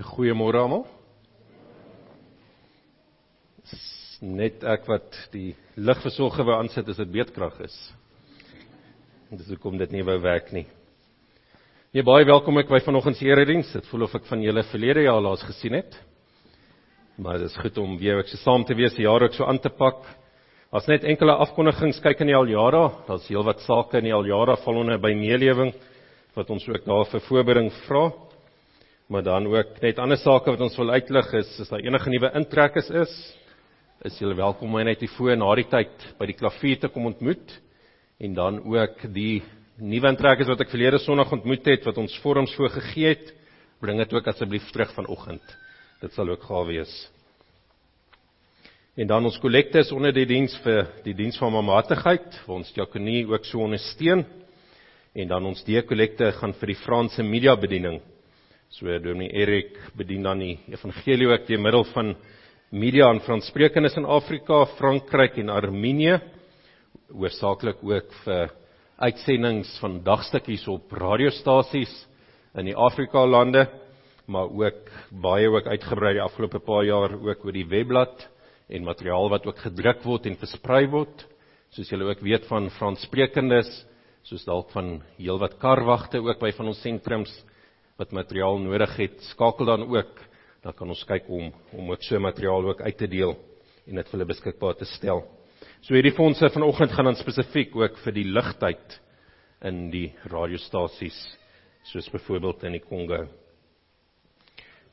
Goeiemôre almal. Net ek wat die ligversorger wou aansit as dit beedkrag is. Dis hoekom dit nie wou werk nie. Nee, baie welkom ek by vanoggend se erediens. Dit voel of ek van julle verlede jaar laas gesien het. Maar dit is goed om weer ek so saam te wees, die jaar ook so aan te pak. As net enkele afkondigings kyk in die aljara, daar's heelwat sake in die aljara val onder by meelewing wat ons ook daar vir voorbereiding vra maar dan ook net ander sake wat ons wil uitlig is as daar enige nuwe intrekkers is, is julle welkom om net hier voor na die tyd by die klavier te kom ontmoet en dan ook die nuwe intrekkers wat ek verlede Sondag ontmoet het wat ons vorms voor gegee het, bring dit ook asseblief terug vanoggend. Dit sal ook gawe wees. En dan ons kollekte is onder die diens vir die diens van mamatigheid, waar ons diakonie ook so ondersteun. En dan ons deekollekte gaan vir die Franse media bediening So Dominee Erik bedien dan die evangelie ook deur middel van media en Franssprekendes in Afrika, Frankryk en Armenië, hoofsaaklik ook vir uitsendings van dagstukkies op radiostasies in die Afrika lande, maar ook baie ook uitgebrei die afgelope paar jaar ook oor die webblad en materiaal wat ook gedruk word en versprei word. Soos julle ook weet van Franssprekendes, soos dalk van heelwat karwagte ook by van ons sentrums wat materiaal nodig het, skakel dan ook, dan kan ons kyk om om ook so materiaal ook uit te deel en dit vir hulle beskikbaar te stel. So hierdie fondse vanoggend gaan dan spesifiek ook vir die ligtyd in die radiostasies soos byvoorbeeld in die Kongo.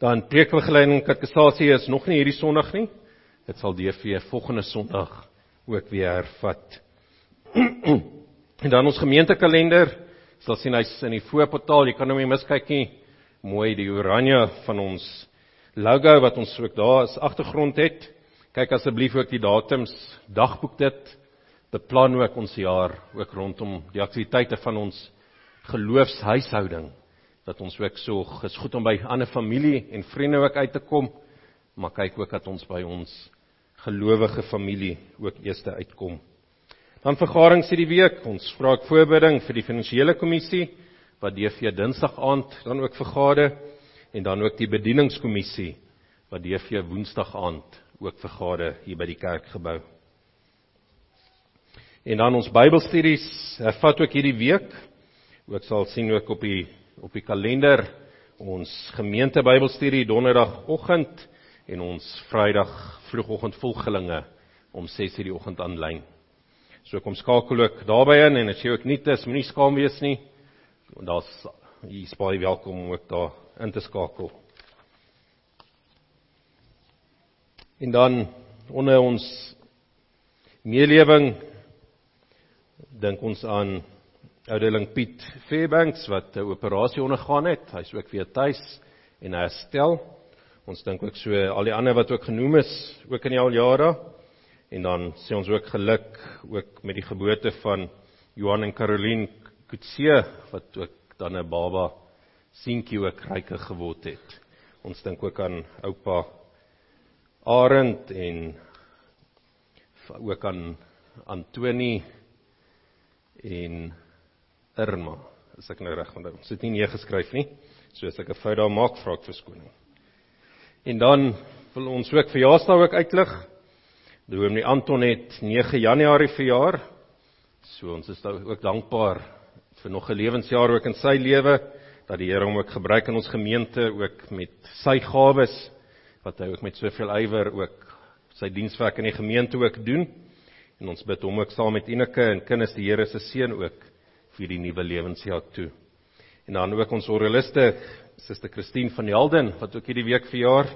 Dan preekbegeleiding katekisasie is nog nie hierdie Sondag nie. Dit sal DV volgende Sondag ook weer hervat. en dan ons gemeentekalender sal sien hy's in die voorportaal, jy kan hom nie miskyk nie. Mooi die oranje van ons logo wat ons ook daar as agtergrond het. Kyk asseblief ook die datums, dagboek dit. Beplan ook ons jaar ook rondom die aktiwiteite van ons geloofshuishouding dat ons ook so is goed om by ander familie en vriende ook uit te kom, maar kyk ook dat ons by ons gelowige familie ook eers uitkom. Dan vergadering sê die week, ons vra ek voorbereiding vir die finansiële kommissie wat DV Dinsdag aand dan ook vergader en dan ook die bedieningskommissie wat DV Woensdag aand ook vergader hier by die kerkgebou. En dan ons Bybelstudies hervat ook hierdie week. Ook sal sien ook op die op die kalender ons gemeente Bybelstudie donderdagoggend en ons Vrydag vroegoggend volgelinge om 6:00 die oggend aanlyn. So kom skakel ook daarbey in en as jy ook nie is, moenie skaam wees nie. Want daar's hier's baie welkom om ook daar in te skakel. En dan onder ons meelewing dink ons aan ouderling Piet Fairbanks wat 'n operasie ondergaan het. Hy's ook weer tuis en herstel. Ons dink ook so al die ander wat ook genoem is, ook in die al jare. En dan sê ons ook geluk ook met die geboorte van Johan en Caroline Kutse wat ook dan 'n baba seentjie ook ryke geword het. Ons dink ook aan oupa Arend en ook aan Antoni en Irma. As ek nou reg onthou. Ons het nie neergeskryf nie. So as ek 'n fout daar maak, vra ek verskoning. En dan wil ons ook verjaarsdag ook uitlig. Dominee Anton het 9 Januarie verjaar. So ons is ook dankbaar vir nog 'n lewensjaar ook in sy lewe dat die Here hom ook gebruik in ons gemeente ook met sy gawes wat hy ook met soveel ywer ook sy dienswerk in die gemeente ook doen. En ons bid hom ook saam met Ineke en kinders die Here se seën ook vir die nuwe lewensjaar toe. En dan ook ons oraliste Suster Christine van Helden wat ook hierdie week verjaar.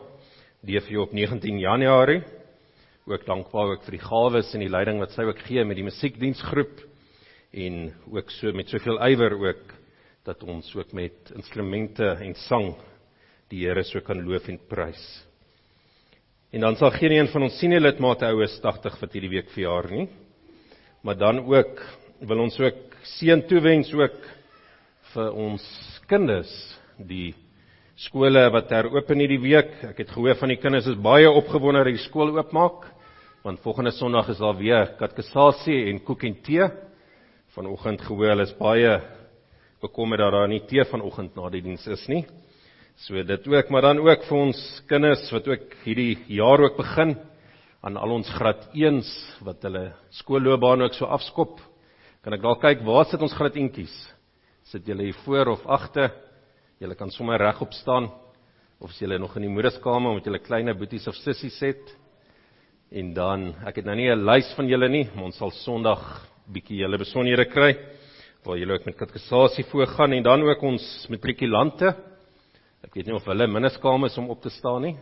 DV op 19 Januarie ook dankbaar ook vir die gawes en die leiding wat sy ook gee met die musiekdiensgroep en ook so met soveel ywer ook dat ons ook met instrumente en sang die Here so kan loof en prys. En dan sal geen een van ons senior lidmate oues 80 wat hierdie week verjaar nie. Maar dan ook wil ons ook seën toewens ook vir ons kinders die skole wat heropen hierdie week. Ek het gehoor van die kinders is baie opgewonde dat die skool oopmaak want volgende Sondag is daar weer katkesasie en koek en tee. Vanoggend gehoor hulle is baie bekommerd dat daar nie tee vanoggend na die diens is nie. So dit ook, maar dan ook vir ons kinders wat ook hierdie jaar ook begin aan al ons graad 1s wat hulle skoolloopbaan ook so afskop. Kan ek dalk kyk waar sit ons graad 1tjies? Sit julle hier voor of agter? Julle kan sommer regop staan of as julle nog in die moederskamer met julle klein boeties of sissies sit. En dan, ek het nou nie 'n lys van julle nie, maar ons sal Sondag bietjie julle besonderhede kry waar julle ook met katekisasie voorgaan en dan ook ons matrikulante. Ek weet nie of hulle minneskamer is om op te staan nie.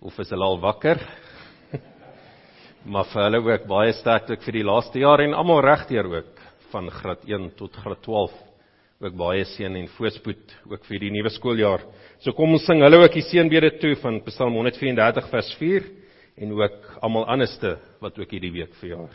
Of is hulle al wakker? maar vir hulle ook baie sterkte vir die laaste jaar en almal regdeur ook van graad 1 tot graad 12 ook baie seën en voorspoed ook vir die nuwe skooljaar. So kom ons sing hulle ook die seënbede toe van Psalm 134 vers 4 en ook almal anderste wat ook hierdie week verjaar.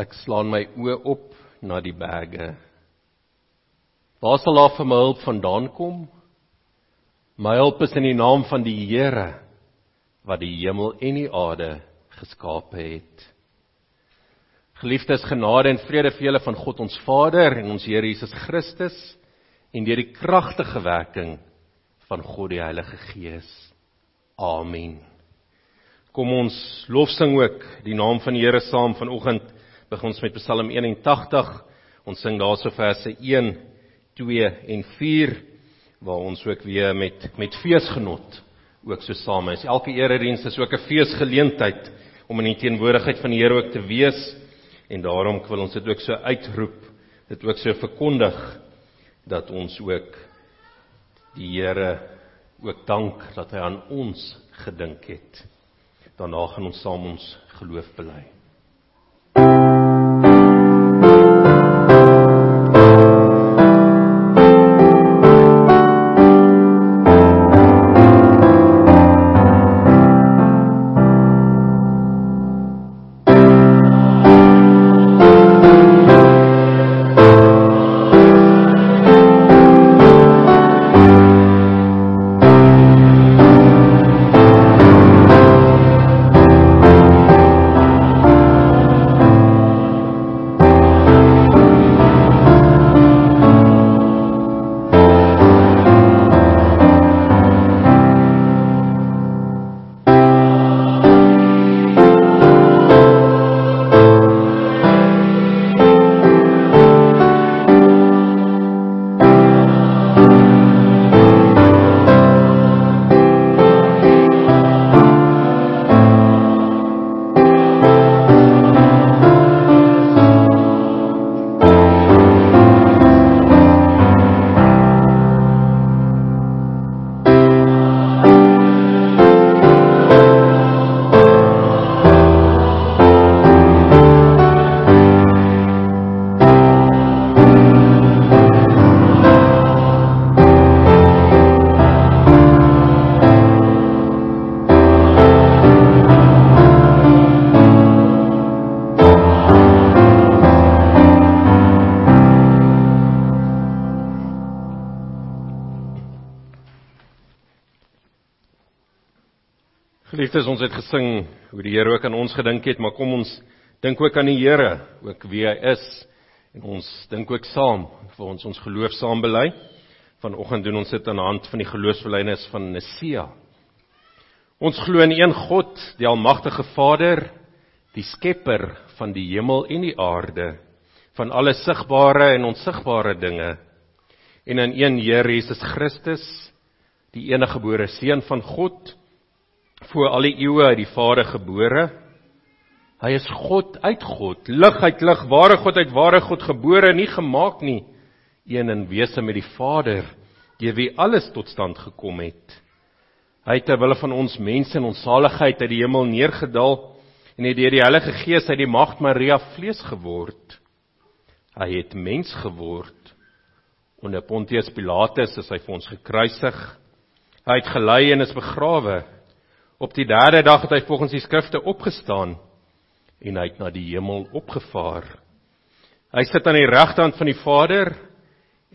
Ek slaan my oë op na die berge. Waar sal daar vir my hulp vandaan kom? My hulp is in die naam van die Here wat die hemel en die aarde geskape het. Geliefdes, genade en vrede vir julle van God ons Vader en ons Here Jesus Christus en deur die kragtige werking van God die Heilige Gees. Amen. Kom ons lofsing ook die naam van die Here saam vanoggend begin ons met Psalm 81. Ons sing daarso verse 1, 2 en 4 waar ons ook weer met met feesgenot ook so saam is. Elke erediens is ook 'n feesgeleentheid om in die teenwoordigheid van die Here ook te wees en daarom wil ons dit ook so uitroep, dit ook so verkondig dat ons ook die Here ook dank dat hy aan ons gedink het. Daarna gaan ons saam ons geloof bely. Geliefdes, ons het gesing hoe die Here ook aan ons gedink het, maar kom ons dink ook aan die Here, ook wie hy is. En ons dink ook saam vir ons ons geloof saam bely Vanoggend doen ons dit aan die hand van die geloofsbelijdenis van Nisea. Ons glo in een God, die almagtige Vader, die skepper van die hemel en die aarde, van alle sigbare en onsigbare dinge, en in een Here Jesus Christus, die enige gebore seun van God, voor al die eeue uit die Vader gebore. Hy is God uit God, lig uit lig, ware God uit ware God gebore, nie gemaak nie een in wese met die Vader, deur wie alles tot stand gekom het. Hy het terwyl van ons mense in ons saligheid uit die hemel neergedaal en het deur die Heilige Gees uit die Magd Maria vlees geword. Hy het mens geword. Onder Pontius Pilatus is hy vir ons gekruisig. Hy het gelei en is begrawe. Op die 3de dag het hy volgens die skrifte opgestaan en hy het na die hemel opgevaar. Hy sit aan die regterhand van die Vader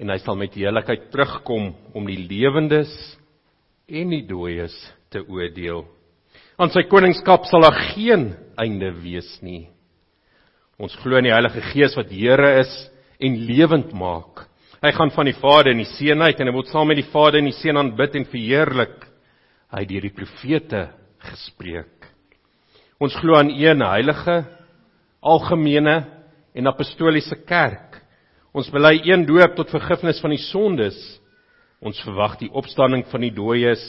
en hy sal met heerlikheid terugkom om die lewendes en die dooies te oordeel. Aan sy koningskap sal daar geen einde wees nie. Ons glo in die Heilige Gees wat Here is en lewend maak. Hy gaan van die Vader en die Seun uit en hy word saam met die Vader en die Seun aanbid en verheerlik. Hy deur die profete gespreek. Ons glo aan een heilige, algemene en apostoliese kerk Ons bely een doop tot vergifnis van die sondes. Ons verwag die opstanding van die dooies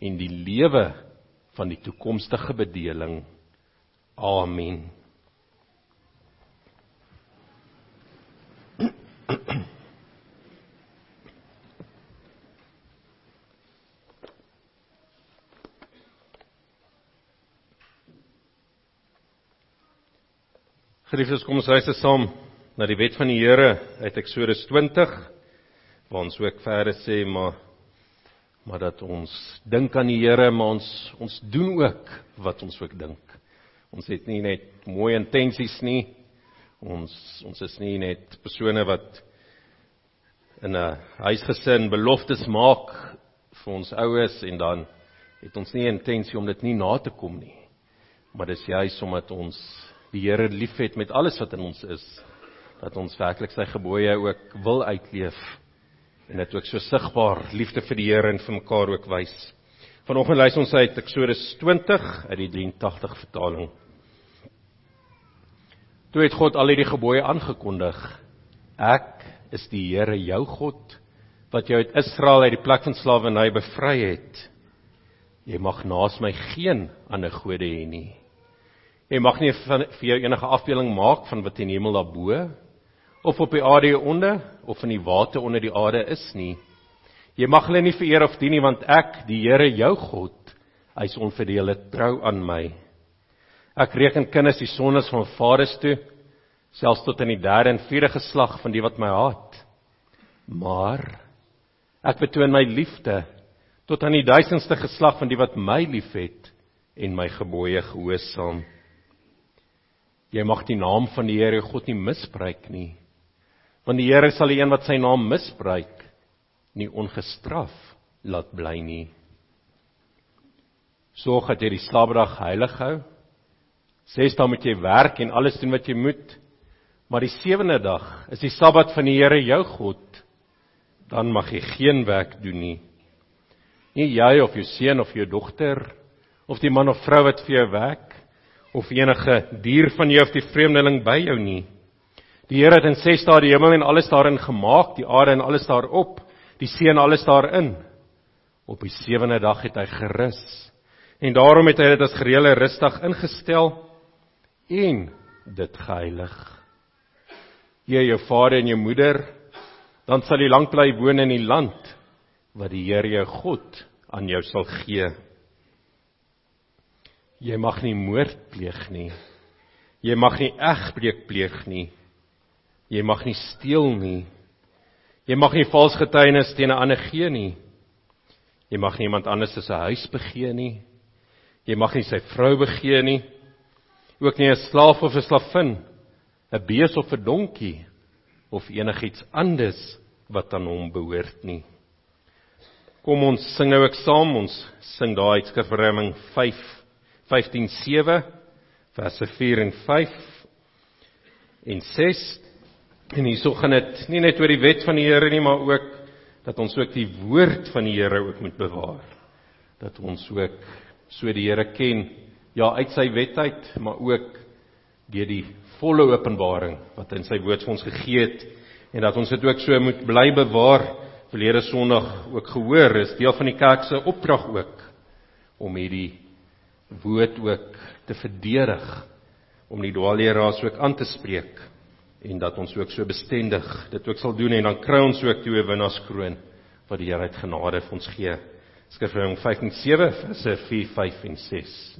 en die lewe van die toekomstige bedeling. Amen. Geliefdes, kom ons reis saam na die wet van die Here uit Eksodus 20 waar ons ook verder sê maar maar dat ons dink aan die Here maar ons ons doen ook wat ons ook dink. Ons het nie net mooi intensies nie. Ons ons is nie net persone wat in 'n huisgesin beloftes maak vir ons oues en dan het ons nie intensie om dit nie na te kom nie. Maar dis juis omdat ons die Here liefhet met alles wat in ons is dat ons werklik sy gebooie ook wil uitleef en dit ook so sigbaar liefde vir die Here en vir mekaar ook wys. Vanoggend lees ons uit Eksodus 20 uit die 83 vertaling. Toe het God al hierdie gebooie aangekondig. Ek is die Here jou God wat jou uit Israel uit die plek van slawerny bevry het. Jy mag naas my geen ander gode hê nie. Jy mag nie vir jou enige afbeelding maak van wat in die hemel daarbo of op die aarde onder of in die water onder die aarde is nie. Jy mag hulle nie vereer of dien nie want ek, die Here jou God, hy's onverdeelde trou aan my. Ek reken kinders die sondes van vaders toe, selfs tot in die derde en vierde geslag van die wat my haat. Maar ek betoon my liefde tot aan die duisendste geslag van die wat my liefhet en my gebooie gehoorsaam. Jy mag die naam van die Here God nie misbruik nie want die Here sal die een wat sy naam misbruik nie ongestraf laat bly nie. Sorg dat jy die Sabbatdag heilig hou. Ses dae moet jy werk en alles doen wat jy moet. Maar die sewende dag is die Sabbat van die Here jou God. Dan mag jy geen werk doen nie. Nie jy of jou seun of jou dogter of die man of vrou wat vir jou werk of enige dier van jou of die vreemdeling by jou nie. Die Here het in 6 dae die hemel en alles daarin gemaak, die aarde en alles daarop, die see en alles daarin. Op die sewende dag het hy gerus. En daarom het hy dit as gereelde rustig ingestel en dit geheilig. Jy jou vader en jou moeder, dan sal jy lank bly woon in die land wat die Here jou God aan jou sal gee. Jy mag nie moord pleeg nie. Jy mag nie egbreek pleeg nie. Jy mag nie steel nie. Jy mag nie vals getuienis teen 'n ander gee nie. Jy mag nie iemand anders se huis begee nie. Jy mag nie sy vrou begee nie. Ook nie 'n slaaf of 'n slavin, 'n bees of 'n donkie of enigiets anders wat aan hom behoort nie. Kom ons sing nou ek saam ons sing daai skrifverramming 5 15:7 verse 4 en 5 en 6 En hierso gaan dit nie net oor die wet van die Here nie, maar ook dat ons ook die woord van die Here ook moet bewaar. Dat ons ook so die Here ken, ja uit sy wet uit, maar ook deur die volle openbaring wat in sy woord vir ons gegee het en dat ons dit ook so moet bly bewaar. Verlede Sondag ook gehoor, is deel van die kerk se opdrag ook om hierdie woord ook te verdedig, om die dwaalleraars ook aan te spreek en dat ons ook so bestendig dit ook sal doen en dan kry ons ook toe 'n winnaarskroon wat die Here uit genade vir ons gee. Skrifverhouding 5:7 verse 4, 5 en 6.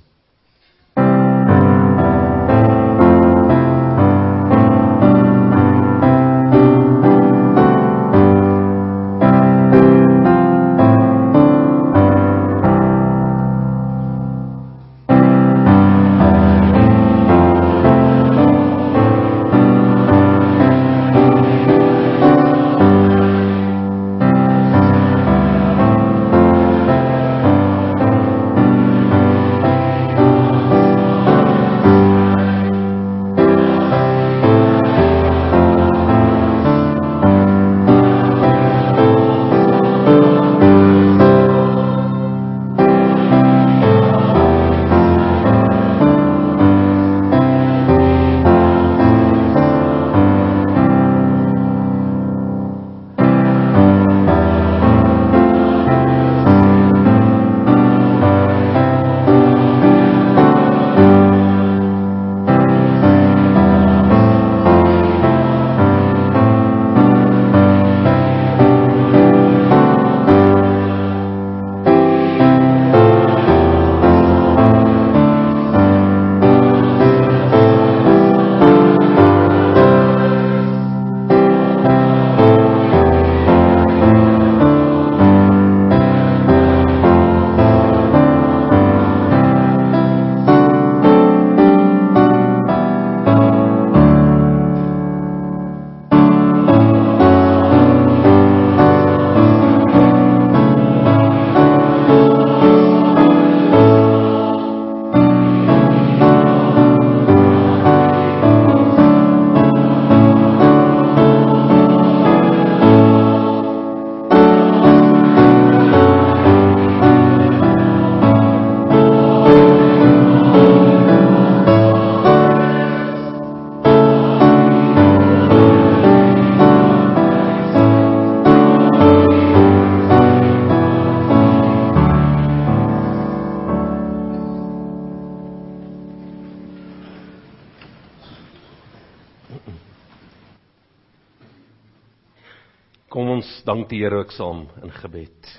Die Here ook saam in gebed.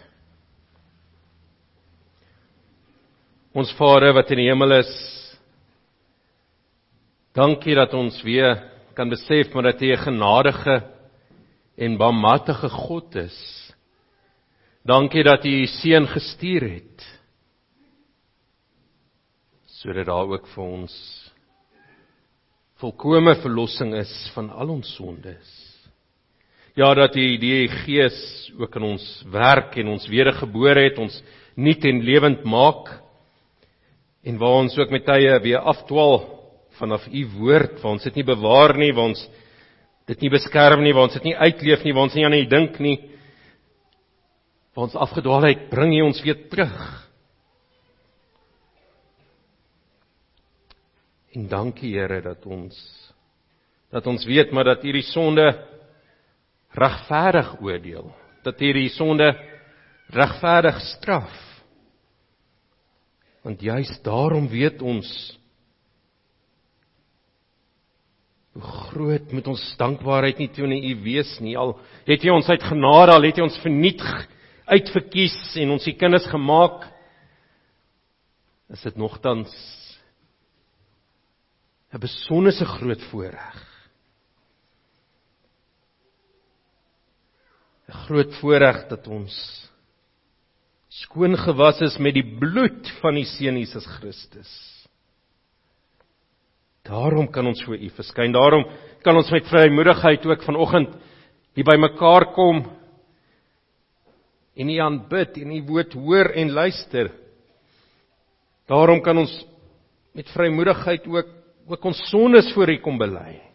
Ons Vader wat in die hemel is, dankie dat ons weer kan besef maar dat U 'n genadige en barmhartige God is. Dankie dat U U seun gestuur het sodat daar ook vir ons volkomme verlossing is van al ons sondes. Ja dat U die Gees ook in ons werk en ons wedergebore het, ons nuut en lewend maak. En waar ons ook met tye weer afdwaal vanaf U woord, waar ons dit nie bewaar nie, waar ons dit nie beskerm nie, waar ons dit nie uitleef nie, waar ons nie aan U dink nie. Waar ons afgedwaal het, bring U ons weer terug. En dankie Here dat ons dat ons weet maar dat hierdie sonde regverdig oordeel, dat hierdie sonde regverdig straf. Want juis daarom weet ons hoe groot moet ons dankbaarheid nie teenoor U wees nie. Al het U ons uit genade, al het U ons verniet uitverkies en ons U kinders gemaak, is dit nogtans 'n besonderse groot voorreg 'n groot voorreg dat ons skoon gewas is met die bloed van die Seun Jesus Christus. Daarom kan ons voor U verskyn. Daarom kan ons met vrymoedigheid ook vanoggend hier bymekaar kom en U aanbid en U woord hoor en luister. Daarom kan ons met vrymoedigheid ook ook ons sondes voor U kom bely.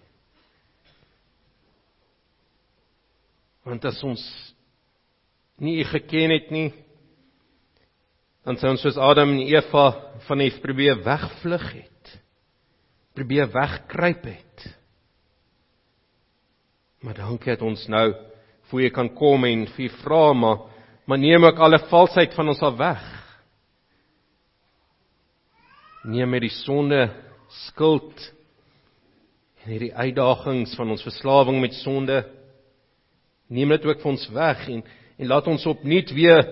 Want as ons nie U geken het nie, dan sou ons soos Adam en Eva van U probeer wegvlug het. Probeer wegkruip het. Maar dankie dat ons nou voor U kan kom en vir U vra maar maar neem ook alle valsheid van ons af weg. Neem met die sonde skuld en hierdie uitdagings van ons verslawing met sonde neem dit ook vir ons weg en en laat ons opnuut weer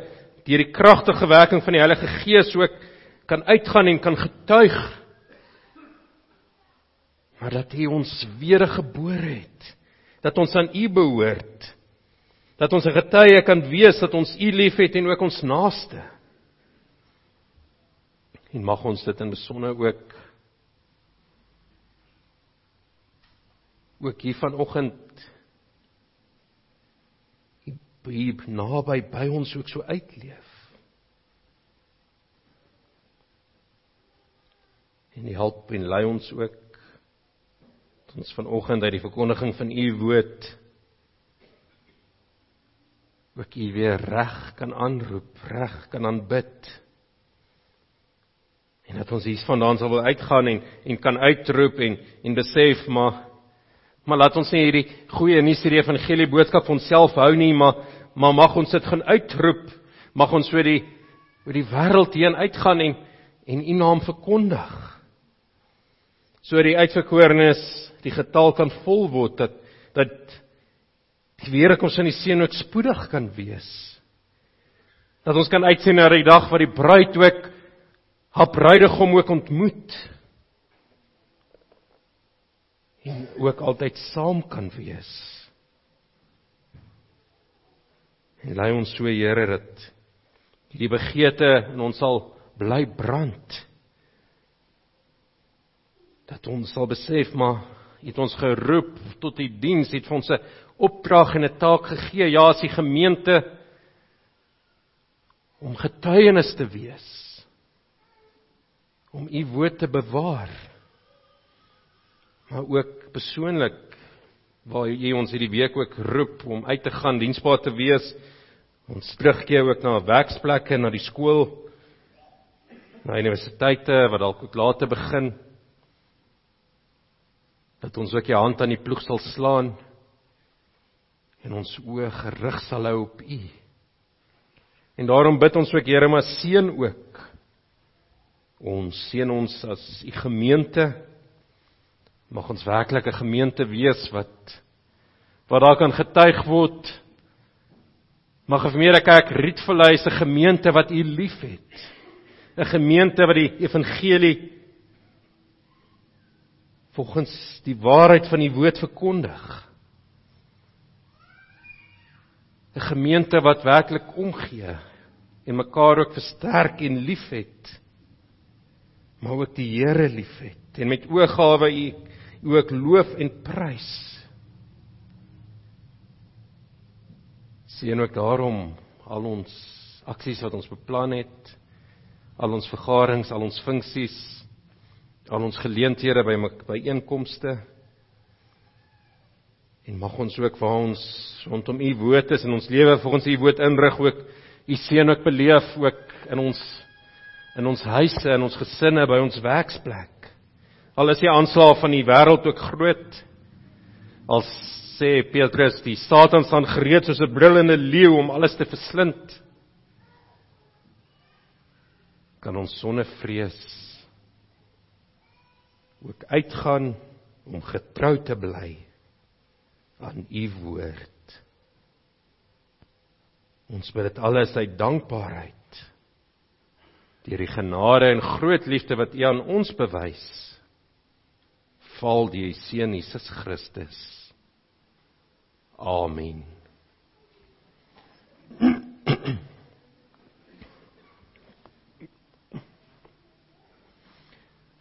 deur die kragtige werking van die Heilige Gees ook kan uitgaan en kan getuig. Maar dat U ons wedergebore het dat ons aan U behoort dat ons 'n getuie kan wees dat ons U liefhet en ook ons naaste. En mag ons dit in besonder ook ook hier vanoggend hier naby by ons ook so uitleef. En die help en lei ons ook ons vanoggend uit die verkondiging van u woord ook u weer reg kan aanroep, reg kan aanbid. En dat ons hier vandaan sal wil uitgaan en en kan uitroep en en besef maar maar laat ons nie hierdie goeie nuus hierdie evangelie boodskap vir onsself hou nie, maar maar mag ons dit gaan uitroep. Mag ons so die oor die wêreld heen uitgaan en en u naam verkondig. So die uitverkorenes, die getal kan vol word dat dat die wederkoms van die seun ook spoedig kan wees. Dat ons kan uitsien na die dag wat die bruid ook haar bruidegom ook ontmoet. En ook altyd saam kan wees. En lei ons so Here dat hierdie begeerte in ons sal bly brand. Dat ons sal besef maar het ons geroep tot die diens, het vir ons 'n opdrag en 'n taak gegee. Ja, as die gemeente om getuienis te wees. Om u woord te bewaar. Maar ook persoonlik waar jy ons hierdie week ook roep om uit te gaan, diensbaar te wees Ons terugkeer ook na werksplekke, na die skool, na universiteite wat dalk ook later begin. Dat ons ook die hand aan die ploeg sal slaan en ons oë gerig sal hou op U. En daarom bid ons ook Here, maar seën ook. Ons seën ons as U gemeente. Mag ons werklik 'n gemeente wees wat wat daar kan getuig word Mag meer kerk Rietvallei se gemeente wat U liefhet. 'n Gemeente wat die evangelie volgens die waarheid van die woord verkondig. 'n Gemeente wat werklik omgee en mekaar ook versterk en liefhet. Maar ook die Here liefhet en met oorgawe U ook loof en prys. Seën ook daarom al ons aksies wat ons beplan het, al ons vergaderings, al ons funksies, al ons geleenthede by by einkomste. En mag ons ook waar ons rondom u woord is in ons lewe vir ons u woord inrig ook u seën ook beleef ook in ons in ons huise en ons gesinne by ons werksplek. Al is die aanslag van die wêreld ook groot. Als sê Petrus, die Satan staan gereed soos 'n brullende leeu om alles te verslind. Kan ons sonder vrees ook uitgaan om getrou te bly aan u woord. Ons bid dit alles uit dankbaarheid deur die genade en groot liefde wat u aan ons bewys. Val die seun Jesus Christus Amen.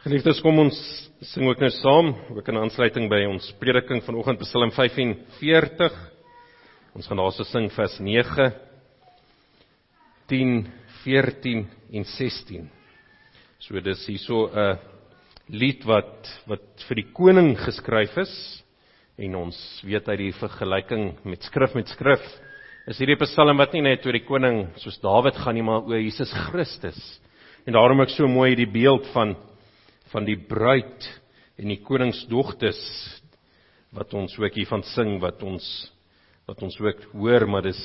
Geliefdes, kom ons sing ook nou saam, ook in aansluiting by ons prediking vanoggend Psalm 45. Ons gaan daarso sing vers 9, 10, 14 en 16. So dis hierso 'n lied wat wat vir die koning geskryf is en ons weet uit die vergelyking met skrif met skrif is hierdie Psalm wat nie net oor die koning soos Dawid gaan nie, maar oor Jesus Christus. En daarom ek so mooi die beeld van van die bruid en die koningsdogters wat ons ook hiervan sing wat ons wat ons ook hoor maar dis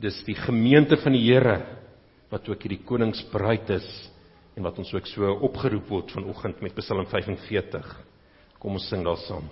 dis die gemeente van die Here wat ook hierdie koningsbruid is en wat ons ook so opgeroep word vanoggend met Psalm 45. Kom ons sing daar saam.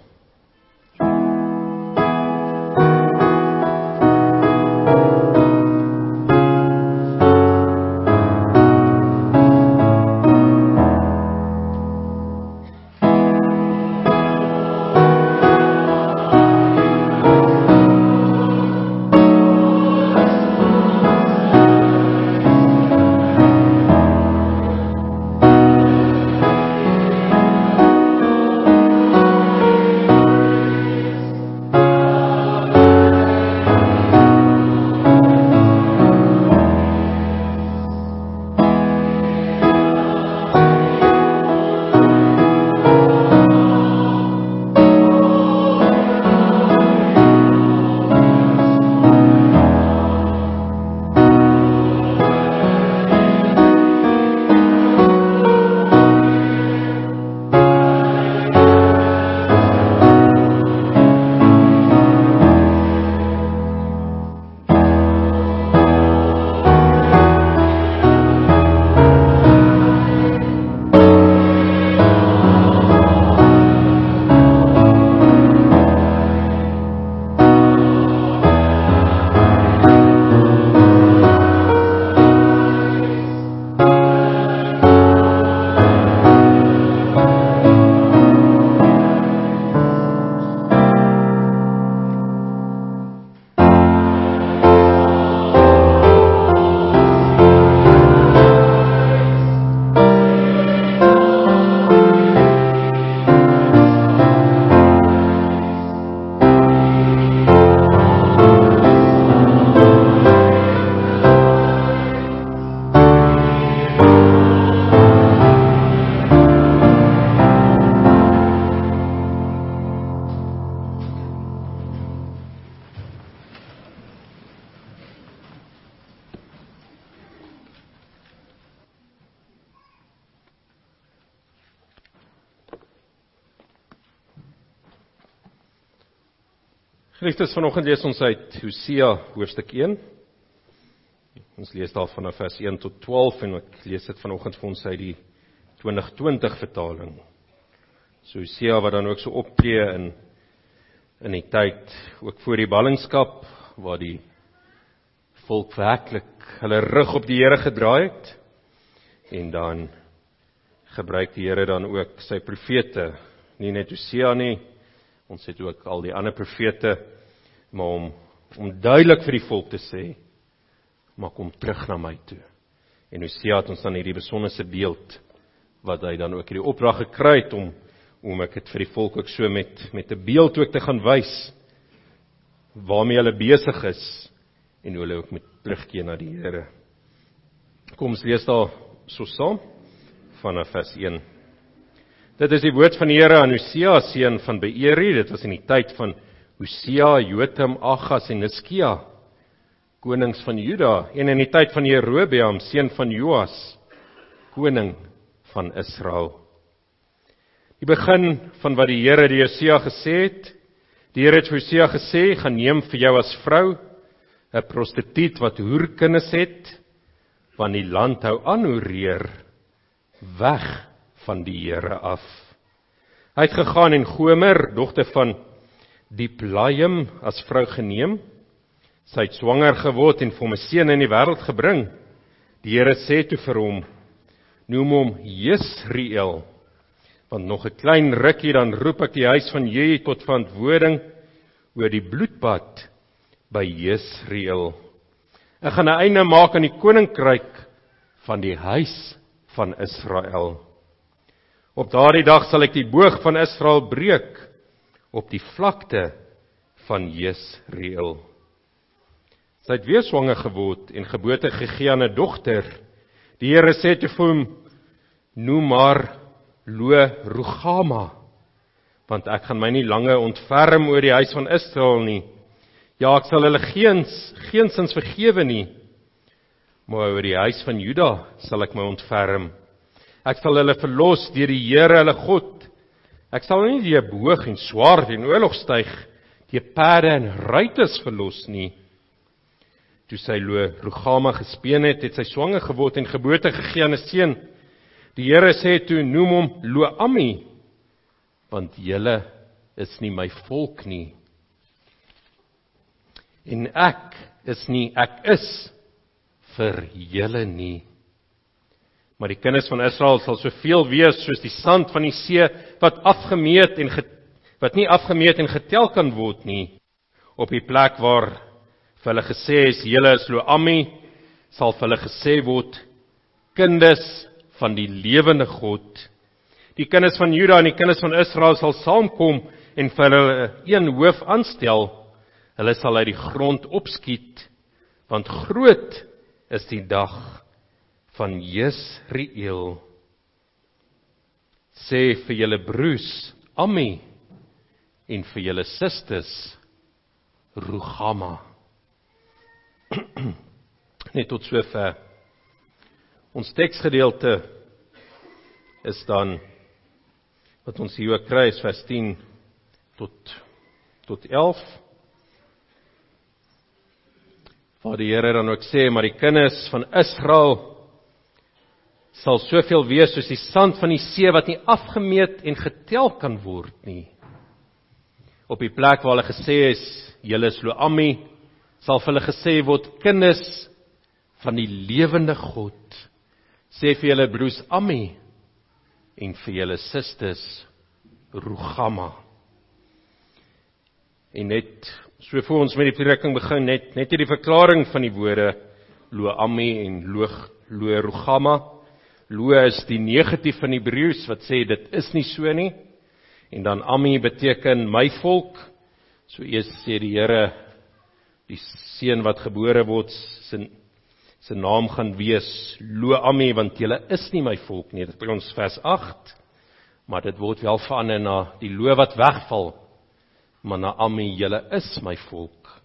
Christus vanoggend lees ons uit Hosea hoofstuk 1. Ons lees daar vanaf vers 1 tot 12 en ek lees dit vanoggend vir ons uit die 2020 vertaling. So Hosea wat dan ook so optree in in die tyd ook voor die ballingskap waar die volk werklik hulle rug op die Here gedraai het en dan gebruik die Here dan ook sy profete, nie net Hosea nie, Ons het ook al die ander profete maar om om duidelik vir die volk te sê maar kom terug na my toe. En Hosea het ons dan hierdie besonderse beeld wat hy dan ook hierdie opdrag gekry het om om ek dit vir die volk ook so met met 'n beeld ook te gaan wys waarmee hulle besig is en hoe hulle ook moet terugkeer na die Here. Kom ons lees daar so saam vanaf vers 1 Dit is die woord van die Here aan Hosea seun van Beeri. Dit was in die tyd van Hosea, Jotam, Agas en Hiskia, konings van Juda, en in die tyd van Jerobeam seun van Joas, koning van Israel. Die begin van wat die Here deur Hosea gesê het. Die Here het vir Hosea gesê: "Gaan neem vir jou as vrou 'n prostituut wat hoerkinders het, want die land hou aan hoereer weg van die Here af. Hy het gegaan en Gomer, dogter van Diplaim, as vrou geneem. Sy het swanger geword en vir hom 'n seun in die wêreld gebring. Die Here sê toe vir hom: "Noem hom Jesreel, want nog 'n klein rukkie dan roep ek die huis van Jehu tot verantwoording oor die bloedbad by Jesreel. Ek gaan 'n einde maak aan die koninkryk van die huis van Israel." Op daardie dag sal ek die boog van Israel breek op die vlakte van Jesreel. Sy het weer swanger geword en geboorte gegee aan 'n dogter. Die Here sê te hom: "Noem maar Lo Rugama, want ek gaan my nie langer ontferm oor die huis van Israel nie. Ja, ek sal hulle geens geensins vergewe nie. Maar oor die huis van Juda sal ek my ontferm. Ek sal hulle verlos deur die Here hulle God. Ek sal nie die boog en swaard en oorlogstyg, die perde en ruiters verlos nie. Toe sy lo Rogama gespeen het, het sy swanger geword en geboorte gegee aan 'n seun. Die Here sê toe noem hom Loami, want julle is nie my volk nie en ek is nie ek is vir julle nie. Maar die kinders van Israel sal soveel wees soos die sand van die see wat afgemeet en get, wat nie afgemeet en getel kan word nie. Op die plek waar vir hulle gesê is julle is Loami sal vir hulle gesê word kinders van die lewende God. Die kinders van Juda en die kinders van Israel sal saamkom en vir hulle een hoof aanstel Hulle sal uit die grond opskiet want groot is die dag van Jesreel. Sê vir julle broers, Ami en vir julle susters, Rugama. Net tot sover. Ons teksgedeelte is dan wat ons hier kry is vers 10 tot tot 11 waar die Here dan ook sê maar die kinders van Israel sal soveel wees soos die sand van die see wat nie afgemeet en getel kan word nie. Op die plek waar hulle gesê is julle is Loami sal vir hulle gesê word kinders van die lewende God. Sê vir julle broers Ami en vir julle susters Rugama. En net So voor ons met die prediking begin net net hierdie verklaring van die woorde lo ami en lo lo rogama. Lo is die negatief van Hebreëus wat sê dit is nie so nie. En dan ami beteken my volk. So eers sê die Here die seun wat gebore word se se naam gaan wees lo ami want julle is nie my volk nie. Dit by ons vers 8. Maar dit word wel verander na die lo wat wegval maar na Ami julle is my volk.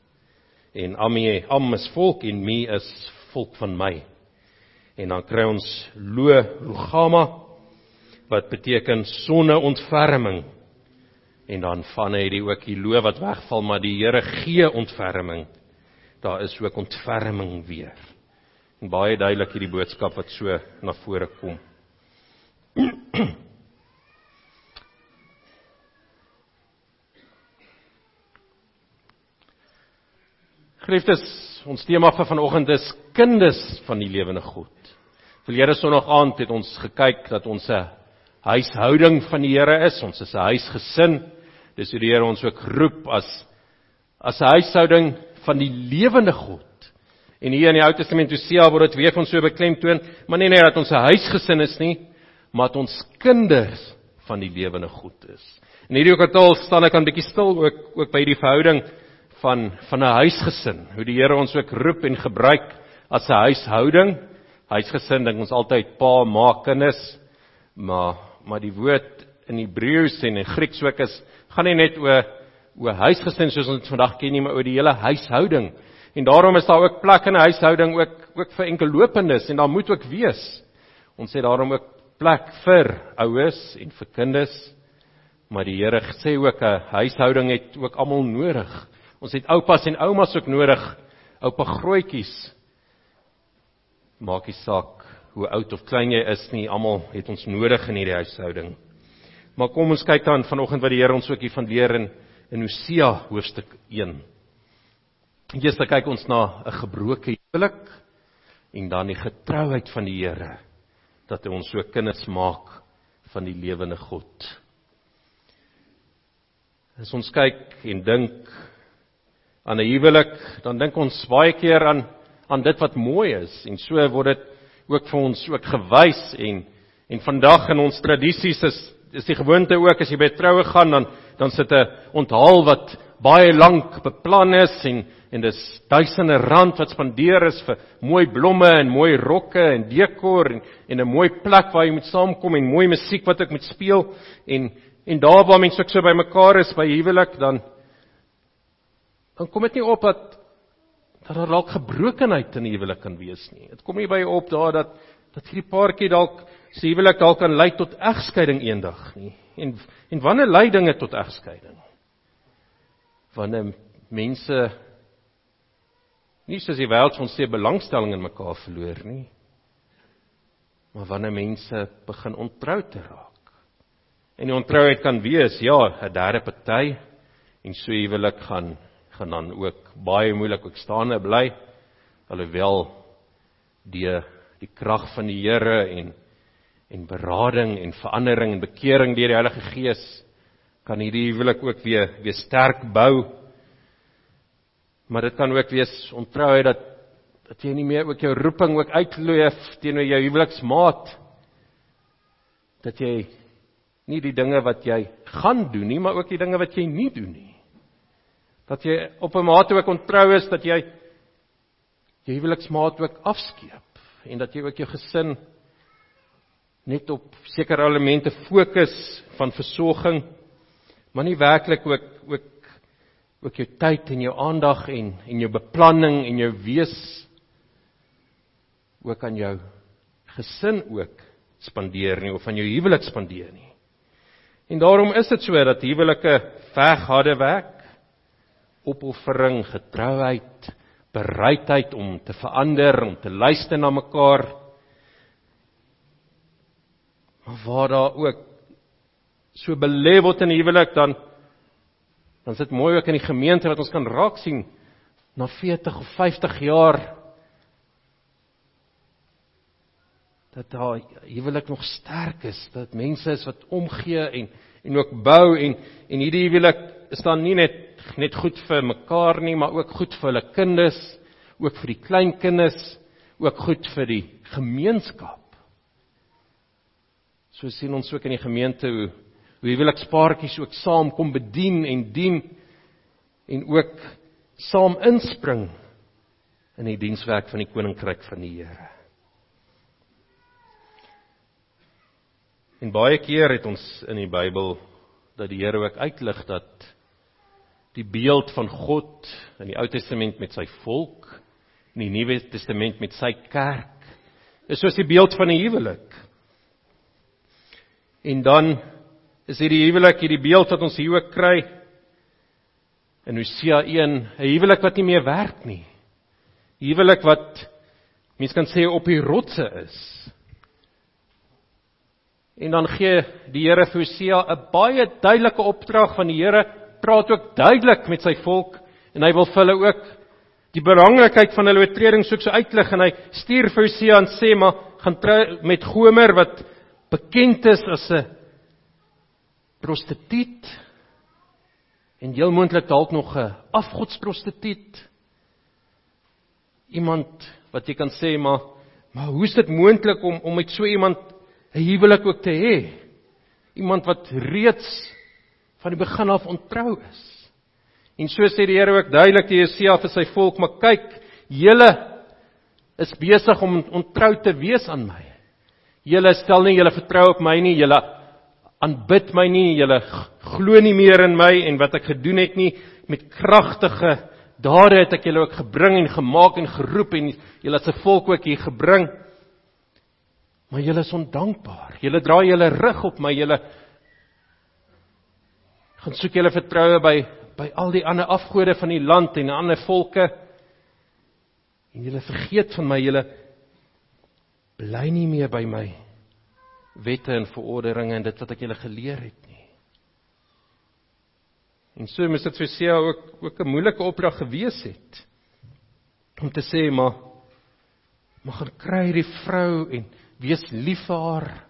En Ami Am is volk en Mi is volk van my. En dan kry ons Lo Rogama wat beteken sonneontferming. En dan van hy die ook die lo wat wegval maar die Here gee ontferming. Daar is ook ontferming weer. En baie duidelik hierdie boodskap wat so na vore kom. Geliefdes, ons tema vir vanoggend is kinders van die lewende God. Verlede Sondag aand het ons gekyk dat ons 'n huishouding van die Here is. Ons is 'n huisgesin. Dis hoe die Here ons ook roep as as 'n huishouding van die lewende God. En hier in die Ou Testament Hosea word dit weer van so beklemtoon, maar nie net dat ons 'n huisgesin is nie, maar dat ons kinders van die lewende God is. En hierdie altal staan ek aan bietjie stil ook ook by hierdie verhouding van van 'n huisgesin, hoe die Here ons ook roep en gebruik as 'n huishouding. Huisgesin dink ons altyd pa, ma, kinders, maar maar die woord in Hebreëus en in Grieks ook is gaan nie net oor oor huisgesin soos ons vandag ken nie, maar oor die hele huishouding. En daarom is daar ook plek in 'n huishouding ook ook vir enkellopendes en daar moet ook wees. Ons sê daarom ook plek vir ouers en vir kinders. Maar die Here sê ook 'n huishouding het ook almal nodig. Ons het oupas en oumas ook nodig. Oupa grootjies. Maak nie saak hoe oud of klein jy is nie, almal het ons nodig in hierdie huishouding. Maar kom ons kyk dan vanoggend wat die Here ons ook hier van leer in in Hosea hoofstuk 1. Eers dan kyk ons na 'n gebroke huwelik en dan die getrouheid van die Here dat hy ons so kinders maak van die lewende God. As ons kyk en dink aan 'n huwelik, dan dink ons baie keer aan aan dit wat mooi is. En so word dit ook vir ons ook gewys en en vandag in ons tradisies is is die gewoonte ook as jy by troue gaan dan dan sit 'n onthaal wat baie lank beplan is en en dis duisende rand wat spandeer is vir mooi blomme en mooi rokke en dekor en en 'n mooi plek waar jy moet saamkom en mooi musiek wat ek moet speel. En en daar waar mense ook so by mekaar is by huwelik dan dan kom dit nie op dat dat daar dalk gebrokenheid in die huwelik kan wees nie. Dit kom nie by op daar dat dat hierdie paartjie dalk se huwelik dalk kan lei tot egskeiding eendag nie. En en wanneer lei dinge tot egskeiding? Wanneer mense nie soos die wêreld ons sê belangstelling in mekaar verloor nie. Maar wanneer mense begin ontrou te raak. En die ontrouheid kan wees ja, 'n derde party en so huwelik gaan gaan dan ook baie moeilik ook staande bly alhoewel die die krag van die Here en en berading en verandering en bekering deur die Heilige Gees kan hierdie huwelik ook weer weer sterk bou Maar dit kan ook wees ontrouheid dat dat jy nie meer ook jou roeping ook uitleef teenoor jou huweliksmaat. Dat jy nie die dinge wat jy gaan doen nie, maar ook die dinge wat jy nie doen nie. Dat jy op 'n mate ook ontrou is dat jy jou huweliksmaat ook afskeep en dat jy ook jou gesin net op sekere elemente fokus van versorging maar nie werklik ook ook ook jou tyd en jou aandag en en jou beplanning en jou wees ook aan jou gesin ook spandeer nie of aan jou huwelik spandeer nie. En daarom is dit so dat huwelike veg harde werk, opoffering, getrouheid, bereidheid om te verander, om te luister na mekaar. Maar waar daar ook so belê word in huwelik dan dan is dit mooi ook in die gemeente wat ons kan raak sien na 40 of 50 jaar dat daar huwelik nog sterk is, dat mense is wat omgee en en ook bou en en hierdie huwelik is dan nie net net goed vir mekaar nie, maar ook goed vir hulle kinders, ook vir die kleinkinders, ook goed vir die gemeenskap. So sien ons ook in die gemeente hoe hoe huwelikspaartjies ook saam kom bedien en dien en ook saam inspring in die dienswerk van die koninkryk van die Here. En baie keer het ons in die Bybel dat die Here ook uitlig dat die beeld van God in die Ou Testament met sy volk en die Nuwe Testament met sy kerk is soos die beeld van 'n huwelik. En dan is hierdie huwelik hierdie beeld wat ons hier ook kry in Hosea 1, 'n huwelik wat nie meer werk nie. Huwelik wat mens kan sê op die rotse is. En dan gee die Here vir Hosea 'n baie duidelike opdrag van die Here, praat ook duidelik met sy volk en hy wil vir hulle ook die belangrikheid van hulle oortreding soek so uitlig en hy stuur vir Hosea en sê maar gaan trou met Gomer wat bekend is as 'n prostituut en heel moontlik dalk nog 'n afgodsprostituut. Iemand wat jy kan sê maar maar hoe is dit moontlik om om met so iemand 'n huwelik ook te hê? Iemand wat reeds van die begin af ontrou is. En so sê die Here ook duidelik te Jesaja vir sy volk, maar kyk, julle is besig om ontrou te wees aan my. Julle stel nie julle vertrou op my nie, julle aanbid my nie, julle glo nie meer in my en wat ek gedoen het nie met kragtige dade het ek julle ook gebring en gemaak en geroep en julle as 'n volk ook hier gebring. Maar julle is ondankbaar. Julle draai julle rug op my, julle gaan soek julle vertroue by by al die ander afgode van die land en ander volke. En julle vergeet van my, julle bly nie meer by my wette en verordeninge en dit wat ek julle geleer het nie. En so moet dit vir Sia ook ook 'n moeilike opdrag gewees het om te sê maar maar gaan kry die vrou en wees lief vir haar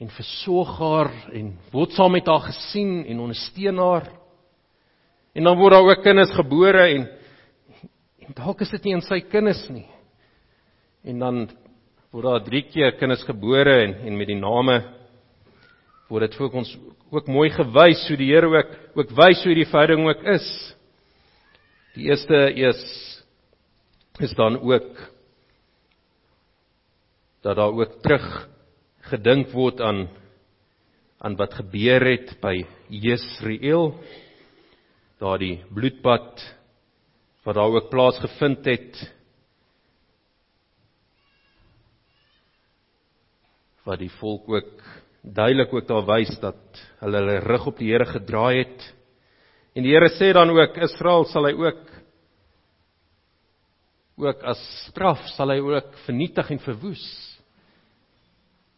en versorg haar en word saam met haar gesien en ondersteun haar. En dan word daar ook kinders gebore en en dalk is dit nie in sy kinders nie. En dan word daar drie keer kinders gebore en en met die name word dit vir ons ook mooi gewys hoe die Here ook ook wys hoe die verhouding ook is. Die eerste is is dan ook dat daar ook terug gedink word aan aan wat gebeur het by Jesreel daardie bloedbad wat daar ook plaasgevind het wat die volk ook duidelik ook daar wys dat hulle hulle rug op die Here gedraai het. En die Here sê dan ook Israel sal hy ook ook as straf sal hy ook vernietig en verwoes.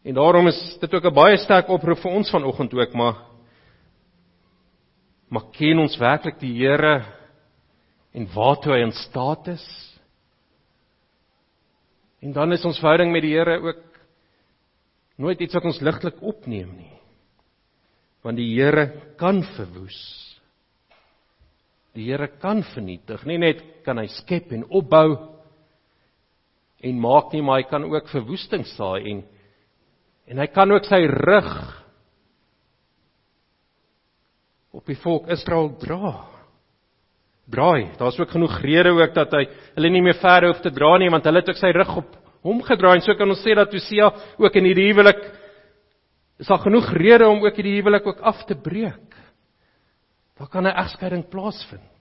En daarom is dit ook 'n baie sterk oproep vir ons vanoggend ook, maar maar ken ons werklik die Here en waartoe hy in staat is? En dan is ons verhouding met die Here ook nooit iets wat ons ligtelik opneem nie. Want die Here kan verwoes. Die Here kan vernietig. Nie net kan hy skep en opbou en maak nie, maar hy kan ook verwoesting saai en en hy kan ook sy rug op die volk Israel dra. Draai. Daar's ook genoeg redes ook dat hy hulle nie meer ver hoef te dra nie want hulle het ook sy rug op hom gedraai en so kan ons sê dat Josia ook in hierdie huwelik is daar genoeg redes om ook hierdie huwelik ook af te breek. Daar kan 'n egskeiding plaasvind.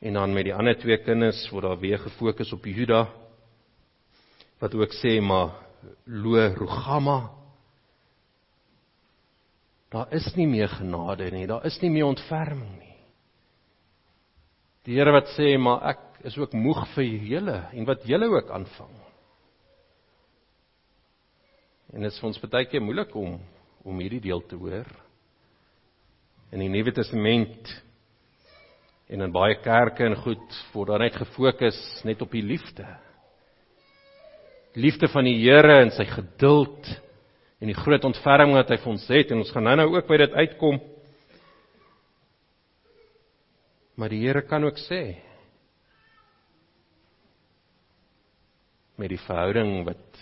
En dan met die ander twee kinders word daar weer gefokus op Juda wat ook sê maar lo rugama daar is nie meer genade nie, daar is nie meer ontferming nie. Die Here wat sê, maar ek is ook moeg vir julle en wat julle ook aanvang. En dit is vir ons baie keer moeilik om om hierdie deel te hoor. In die Nuwe Testament en in baie kerke en goed word daar net gefokus net op die liefde. Liefde van die Here en sy geduld en die groot ontferming wat hy vir ons het en ons gaan nou-nou ook by dit uitkom. Maar die Here kan ook sê met die verhouding wat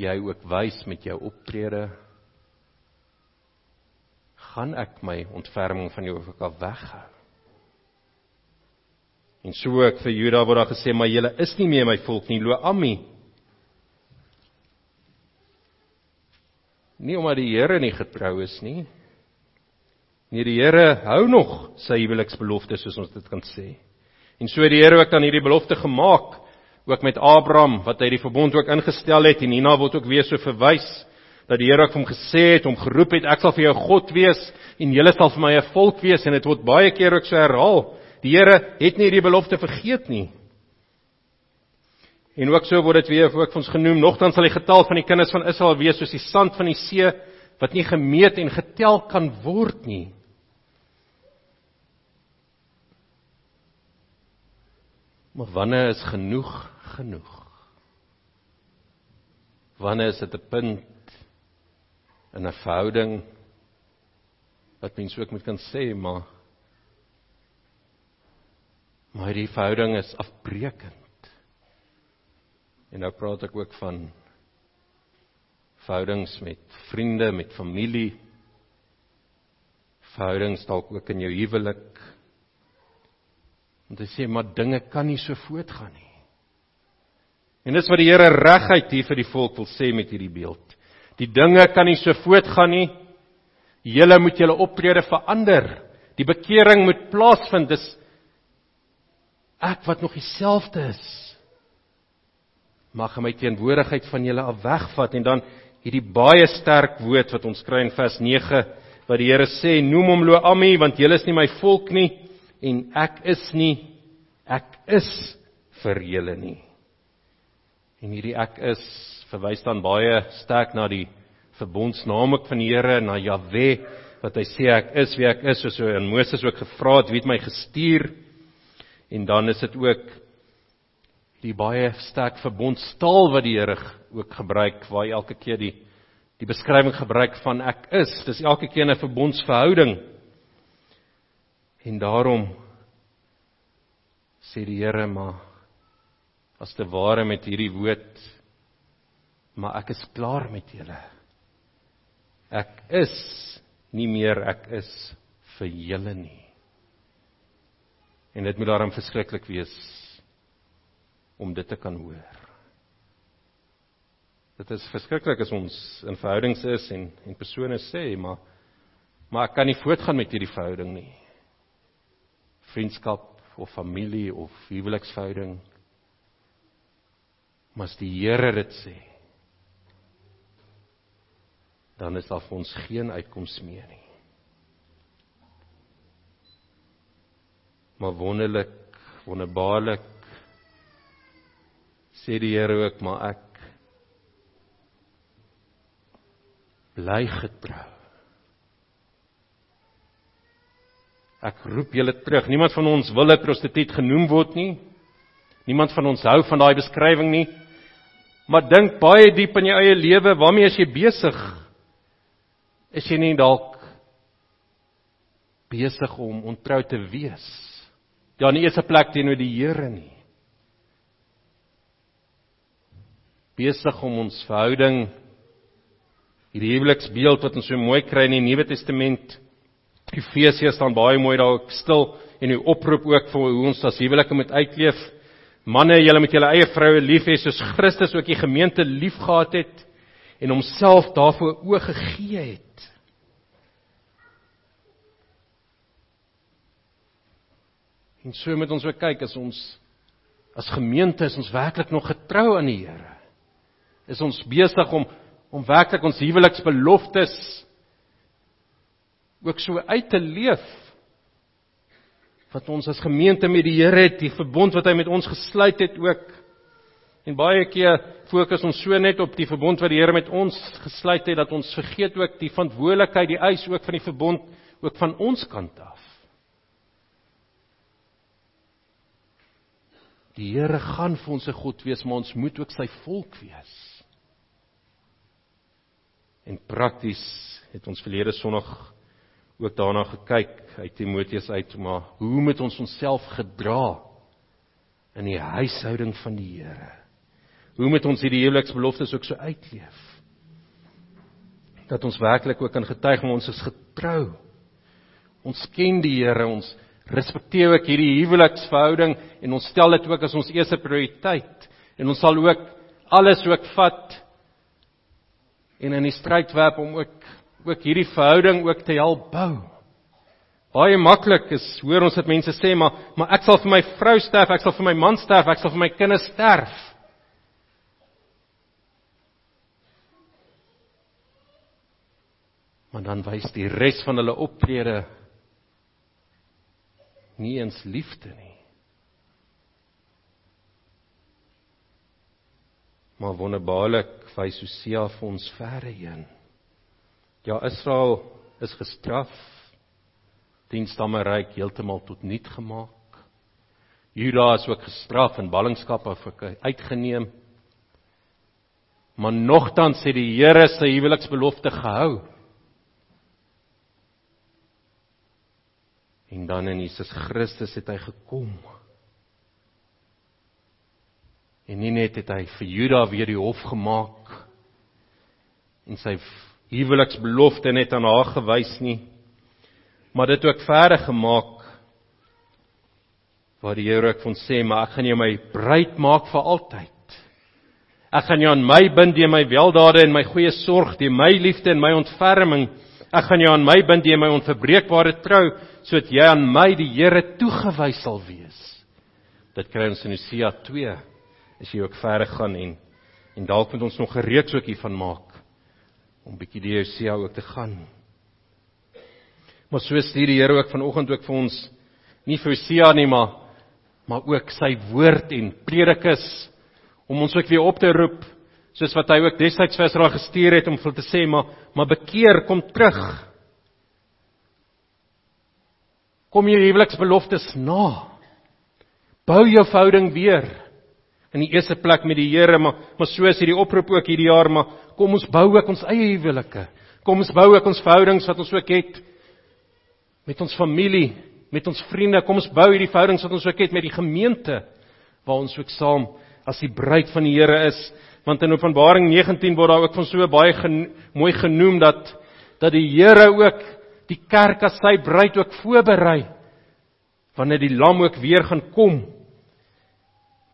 jy ook wys met jou optrede gaan ek my ontferming van jou ook weghou. En so ook vir Juda word daar gesê maar julle is nie meer my volk nie, lo Ami. Nie omdat die Here nie getrou is nie, Nee, die Here hou nog sy huweliksbelofte soos ons dit kan sê. En so het die Here ook dan hierdie belofte gemaak ook met Abraham wat hy die verbond ook ingestel het en hierna word ook weer so verwys dat die Here ook hom gesê het om geroep het ek sal vir jou God wees en julle sal vir my 'n volk wees en dit word baie keer ook so herhaal. Die Here het nie hierdie belofte vergeet nie. En ook so word dit weer ook vir ons genoem, nogtans sal die getal van die kinders van Israel wees soos die sand van die see wat nie gemeet en getel kan word nie. Maar wanneer is genoeg genoeg? Wanneer is dit 'n punt in 'n verhouding wat mens ook moet kan sê maar maar die verhouding is afbreekend. En nou praat ek ook van verhoudings met vriende, met familie, verhoudings dalk ook in jou huwelik, Want hy sê maar dinge kan nie so voortgaan nie. En dis wat die Here reguit hier vir die volk wil sê met hierdie beeld. Die dinge kan nie so voortgaan nie. Julle moet julle optrede verander. Die bekering moet plaasvind. Dis ek wat nog dieselfde is. Mag my teenwoordigheid van julle af wegvat en dan hierdie baie sterk woord wat ons kry in vers 9 wat die Here sê noem hom Lo-ami want julle is nie my volk nie en ek is nie ek is vir julle nie. En hierdie ek is verwys dan baie sterk na die verbondsnaam ook van die Here na Jahwe wat hy sê ek is wie ek is soos so in Moses ook gevra het wie het my gestuur en dan is dit ook die baie sterk verbondstaal wat die Here ook gebruik waar hy elke keer die die beskrywing gebruik van ek is dis elke keer 'n verbondsverhouding En daarom sê die Here maar as te ware met hierdie woord maar ek is klaar met julle. Ek is nie meer ek is vir julle nie. En dit moet daarom verskriklik wees om dit te kan hoor. Dit is verskriklik as ons in verhoudings is en en persone sê, maar maar ek kan nie voortgaan met hierdie verhouding nie. Vriendskap of familie of huweliksverhouding. Maar as die Here dit sê, dan is daar vir ons geen uitkoms meer nie. Maar wonderlik, wonderbaarlik sê die Here ook, maar ek bly getrou. Ek roep julle terug. Niemand van ons wil 'n prostituut genoem word nie. Niemand van ons hou van daai beskrywing nie. Maar dink baie diep in jou eie lewe, waarmee is jy besig? Is jy nie dalk besig om ontrou te wees? Ja, in die eerste plek teenoor die Here nie. Besig om ons verhouding hierdie huweliksbeeld wat ons so mooi kry in die Nuwe Testament. Efesiërs staan baie mooi daar stil en hy oproep ook vir hoe ons as huwelike moet uitleef. Manne, julle moet julle eie vroue lief hê soos Christus ook die gemeente liefgehad het en homself daarvoor oorgegee het. En so moet ons ook kyk as ons as gemeente is ons werklik nog getrou aan die Here. Is ons besig om om werklik ons huweliksbeloftes ook so uit te leef wat ons as gemeente met die Here het, die verbond wat hy met ons gesluit het ook. En baie keer fokus ons so net op die verbond wat die Here met ons gesluit het dat ons vergeet ook die verantwoordelikheid, die eis ook van die verbond ook van ons kant af. Die Here gaan vir ons se God wees, maar ons moet ook sy volk wees. En prakties het ons verlede Sondag ook daarna gekyk uit Timoteus uit, maar hoe moet ons onsself gedra in die huishouding van die Here? Hoe moet ons hierdie huweliksbeloftes ook so uitleef? Dat ons werklik ook kan getuig maar ons is getrou. Ons ken die Here, ons respekteer ook hierdie huweliksverhouding en ons stel dit ook as ons eerste prioriteit. En ons sal ook alles ook vat en in die stryd werp om ook ook hierdie verhouding ook te help bou. Baie maklik is hoor ons dit mense sê maar maar ek sal vir my vrou sterf, ek sal vir my man sterf, ek sal vir my kinders sterf. Maar dan wys die res van hulle optrede nie eens liefde nie. Maar wonderbaarlik wys Hosea vir ons verre heen. Ja, Israel is gestraf. Dien stamme ryk heeltemal tot niet gemaak. Juda is ook gestraf en ballingskap uitgeneem. Maar nogtans het die Here sy huweliksbelofte gehou. En dan in Jesus Christus het hy gekom. En nie net het hy vir Juda weer die hof gemaak en sy huweliksbelofte net aan haar gewys nie, maar dit ook verder gemaak waar die Here ek van sê, maar ek gaan jou my bruid maak vir altyd. Ek gaan jou aan my bind deur my weldade en my goeie sorg, deur my liefde en my ontferming. Ek gaan jou aan my bind deur my onverbreekbare trou, sodat jy aan my die Here toegewys sal wees. Dit kry ons in Hosea 2 as jy ook verder gaan en en dalk moet ons nog 'n reeks ook hiervan maak om bietjie die Hosea ook te gaan. Maar so stuur die Here ook vanoggend ook vir ons nie vir Hosea nie maar maar ook sy woord en predikus om ons ook weer op te roep soos wat hy ook destyds vir Israel gestuur het om vir te sê maar maar bekeer kom terug. Kom jou huweliksbeloftes na. Bou jou verhouding weer in die eerste plek met die Here, maar maar so is hierdie oproep ook hierdie jaar, maar kom ons bou ook ons eie huwelike. Kom ons bou ook ons verhoudings wat ons ook het met ons familie, met ons vriende. Kom ons bou hierdie verhoudings wat ons ook het met die gemeente waar ons ook saam as die bruid van die Here is. Want in Openbaring 19 word daar ook van so baie gen, mooi genoem dat dat die Here ook die kerk as sy bruid ook voorberei wanneer die lam ook weer gaan kom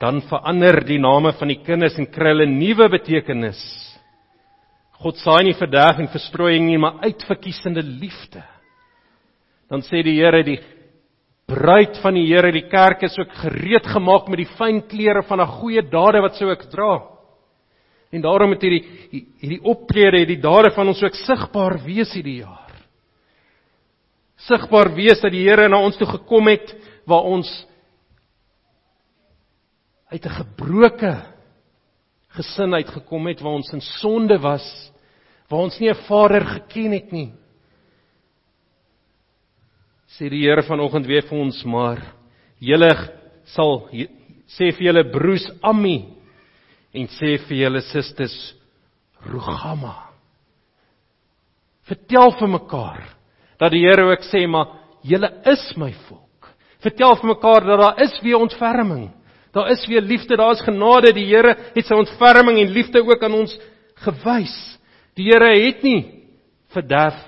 dan verander die name van die kinders en kry hulle nuwe betekenis God saai nie verderf en verstrooiing nie, maar uitverkiesende liefde. Dan sê die Here die bruid van die Here, die kerk is ook gereed gemaak met die fyn klere van 'n goeie dade wat sou ek dra. En daarom het hierdie hierdie optrede, hierdie dade van ons ook sigbaar wees hierdie jaar. Sigbaar wees dat die Here na ons toe gekom het waar ons uit 'n gebroke gesin uitgekom het waar ons in sonde was, waar ons nie 'n Vader geken het nie. Sê die Here vanoggend weer vir ons maar julle sal sê vir julle broers Ammi en sê vir julle susters Rugama. Vertel vir mekaar dat die Here ook sê maar julle is my volk. Vertel vir mekaar dat daar is weer ontferming. Daar is weer liefde, daar is genade. Die Here het sy ontferming en liefde ook aan ons gewys. Die Here het nie verderf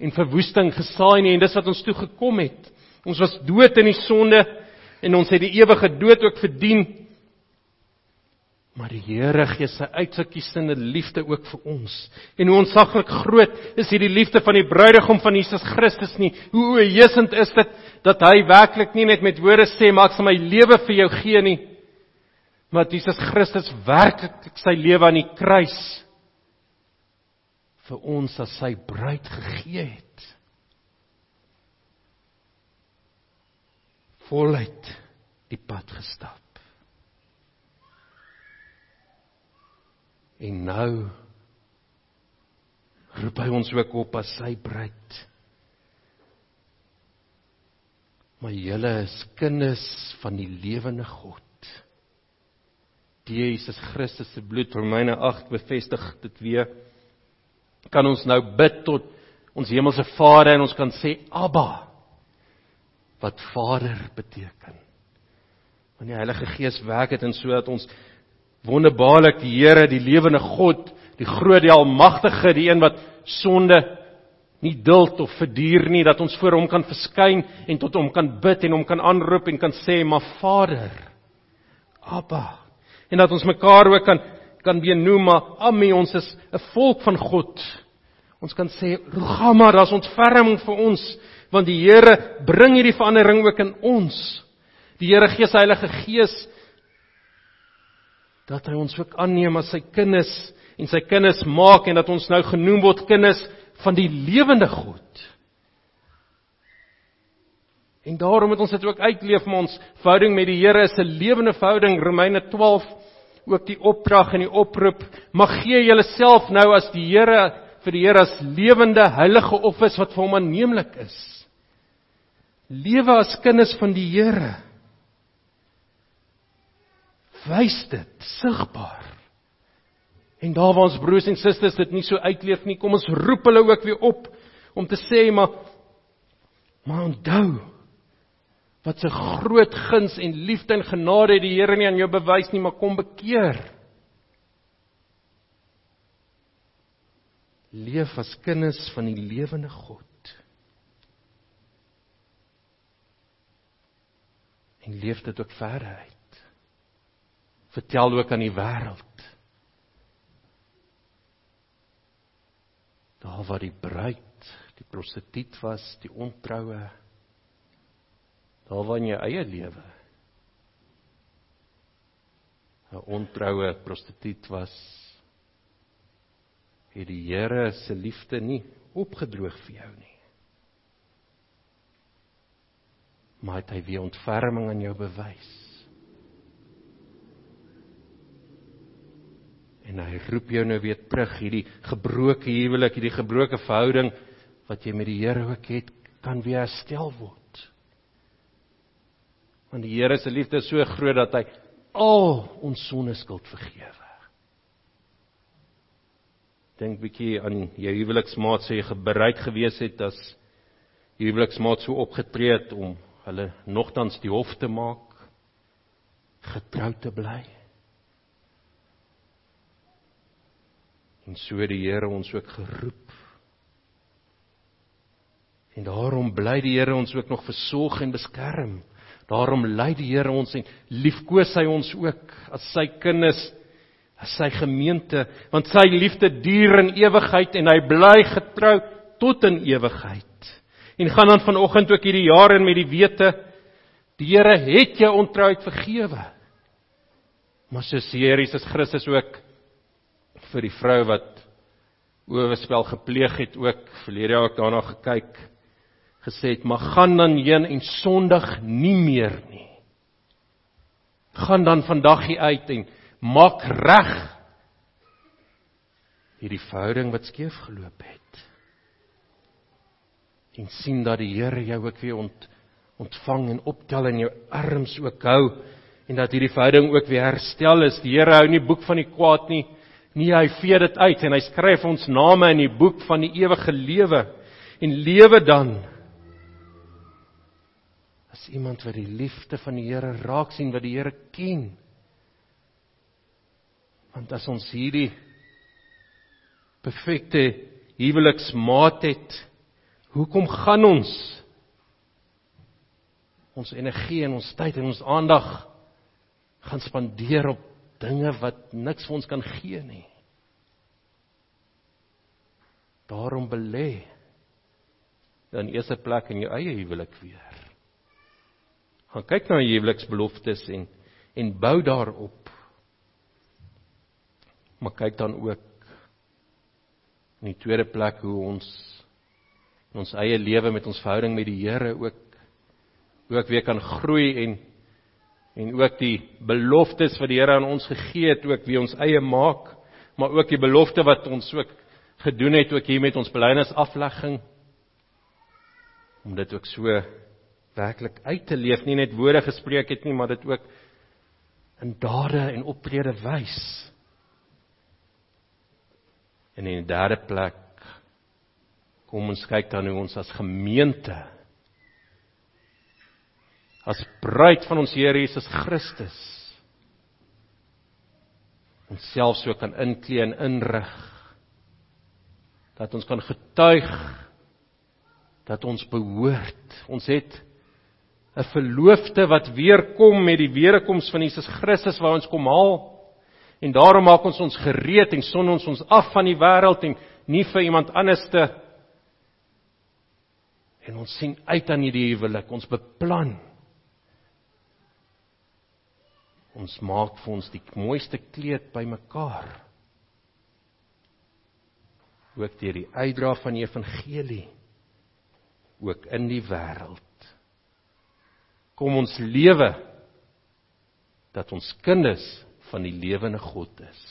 en verwoesting gesaai nie en dis wat ons toe gekom het. Ons was dood in die sonde en ons het die ewige dood ook verdien. Maar die Here gee sy uitverkiesende liefde ook vir ons. En hoe onsaglik groot is hierdie liefde van die bruidegom van Jesus Christus nie. Hoe oëjesend is dit dat hy werklik nie net met woorde sê maar ek sal my lewe vir jou gee nie. Maar Jesus Christus werklik sy lewe aan die kruis vir ons as sy bruid gegee het. Voluit die pad gestap. En nou roep hy ons ook op as sy bruid. Maar julle is kinders van die lewende God. Die Jesus Christus se bloed, Romeine 8 bevestig dit weer. Kan ons nou bid tot ons hemelse Vader en ons kan sê Abba wat Vader beteken. Want die Heilige Gees werk dit en sodat ons wonderbaarlik die Here, die lewende God, die groot, die almagtige, die een wat sonde nie duld of verduur nie dat ons voor hom kan verskyn en tot hom kan bid en hom kan aanroep en kan sê maar Vader Abba. En dat ons mekaar ook kan kan benoem maar Ami ons is 'n volk van God. Ons kan sê Rugama daar's ontferming vir ons want die Here bring hierdie verandering ook in ons. Die Here gee sy Heilige Gees dat hy ons ook aanneem as sy kinders en sy kinders maak en dat ons nou genoem word kinders van die lewende God. En daarom moet ons dit ook uitleef met ons verhouding met die Here is 'n lewende verhouding. Romeine 12 ook die opdrag en die oproep: "Mag gee julleself nou as die Here vir die Here as lewende heilige offers wat vir hom aanneemlik is." Lewe as kinders van die Here. Wys dit sigbaar. En daar waar ons broers en susters dit nie so uitleef nie, kom ons roep hulle ook weer op om te sê maar maar onthou wat 'n groot guns en liefde en genade het die Here nie aan jou bewys nie, maar kom bekeer. Leef as kinders van die lewende God. En leef dit ook verder uit. Vertel ook aan die wêreld. Daar waar die bruid, die prostituut was, die ontroue. Daar waar in jou eie lewe 'n ontroue prostituut was het die Here se liefde nie opgedroog vir jou nie. Maar het hy weer ontferming aan jou bewys En hy roep jou nou weer terug hierdie gebroke huwelik, hierdie gebroke verhouding wat jy met die Here ook het, kan weer herstel word. Want die Here se liefde is so groot dat hy al ons sonde skuld vergewe. Dink bietjie aan jou huweliksmaat sê jy bereid gewees het as huweliksmaat so opgetree het om hulle nogtans die hof te maak, getrou te bly. En so het die Here ons ook geroep. En daarom bly die Here ons ook nog versorg en beskerm. Daarom lei die Here ons en liefkoos hy ons ook as sy kinders. as sy gemeente, want sy liefde duur in ewigheid en hy bly getrou tot in ewigheid. En gaan dan vanoggend ook hierdie jaar in met die wete die Here het jou ontrouheid vergewe. Maar soos Here Jesus Christus ook vir die vrou wat oorspel gepleeg het ook verlede jaar ook daarna gekyk gesê het maar gaan dan heen en sondig nie meer nie. Gaan dan vandag hier uit en maak reg hierdie verhouding wat skeef geloop het. En sien dat die Here jou ook weer ont, ontvang en optel in jou arms ook hou en dat hierdie verhouding ook weer herstel is. Die Here hou nie boek van die kwaad nie. Nee, hy vee dit uit en hy skryf ons name in die boek van die ewige lewe. En lewe dan as iemand wat die liefde van die Here raak sien wat die Here ken. Want as ons hierdie perfekte huweliksmaat het, hoekom gaan ons ons energie en ons tyd en ons aandag gaan spandeer op dinge wat niks vir ons kan gee nie? Daarom belê dan eerste plek in jou eie huwelik weer. Gaan kyk na jou huweliksbeloftes en en bou daarop maar kyk dan ook in die tweede plek hoe ons in ons eie lewe met ons verhouding met die Here ook ook weer kan groei en en ook die beloftes wat die Here aan ons gegee het ook weer ons eie maak maar ook die belofte wat ons ook gedoen het ook hier met ons belydenisaflegging om dit ook so werklik uit te leef nie net woorde gespreek het nie maar dit ook in dade en optrede wys. En in die derde plek kom ons kyk dan hoe ons as gemeente as bruid van ons Here Jesus Christus. Ons self so kan inklee en inrig dat ons kan getuig dat ons behoort. Ons het 'n verloofde wat weer kom met die wederkoms van Jesus Christus waar ons kom haal. En daarom maak ons ons gereed en son ons ons af van die wêreld en nie vir iemand anders te en ons sien uit aan hierdie huwelik, ons beplan. Ons maak vir ons die mooiste kleed bymekaar. Ook deur die uitdra van die evangelie ook in die wêreld. Kom ons lewe dat ons kinders van die lewende God is.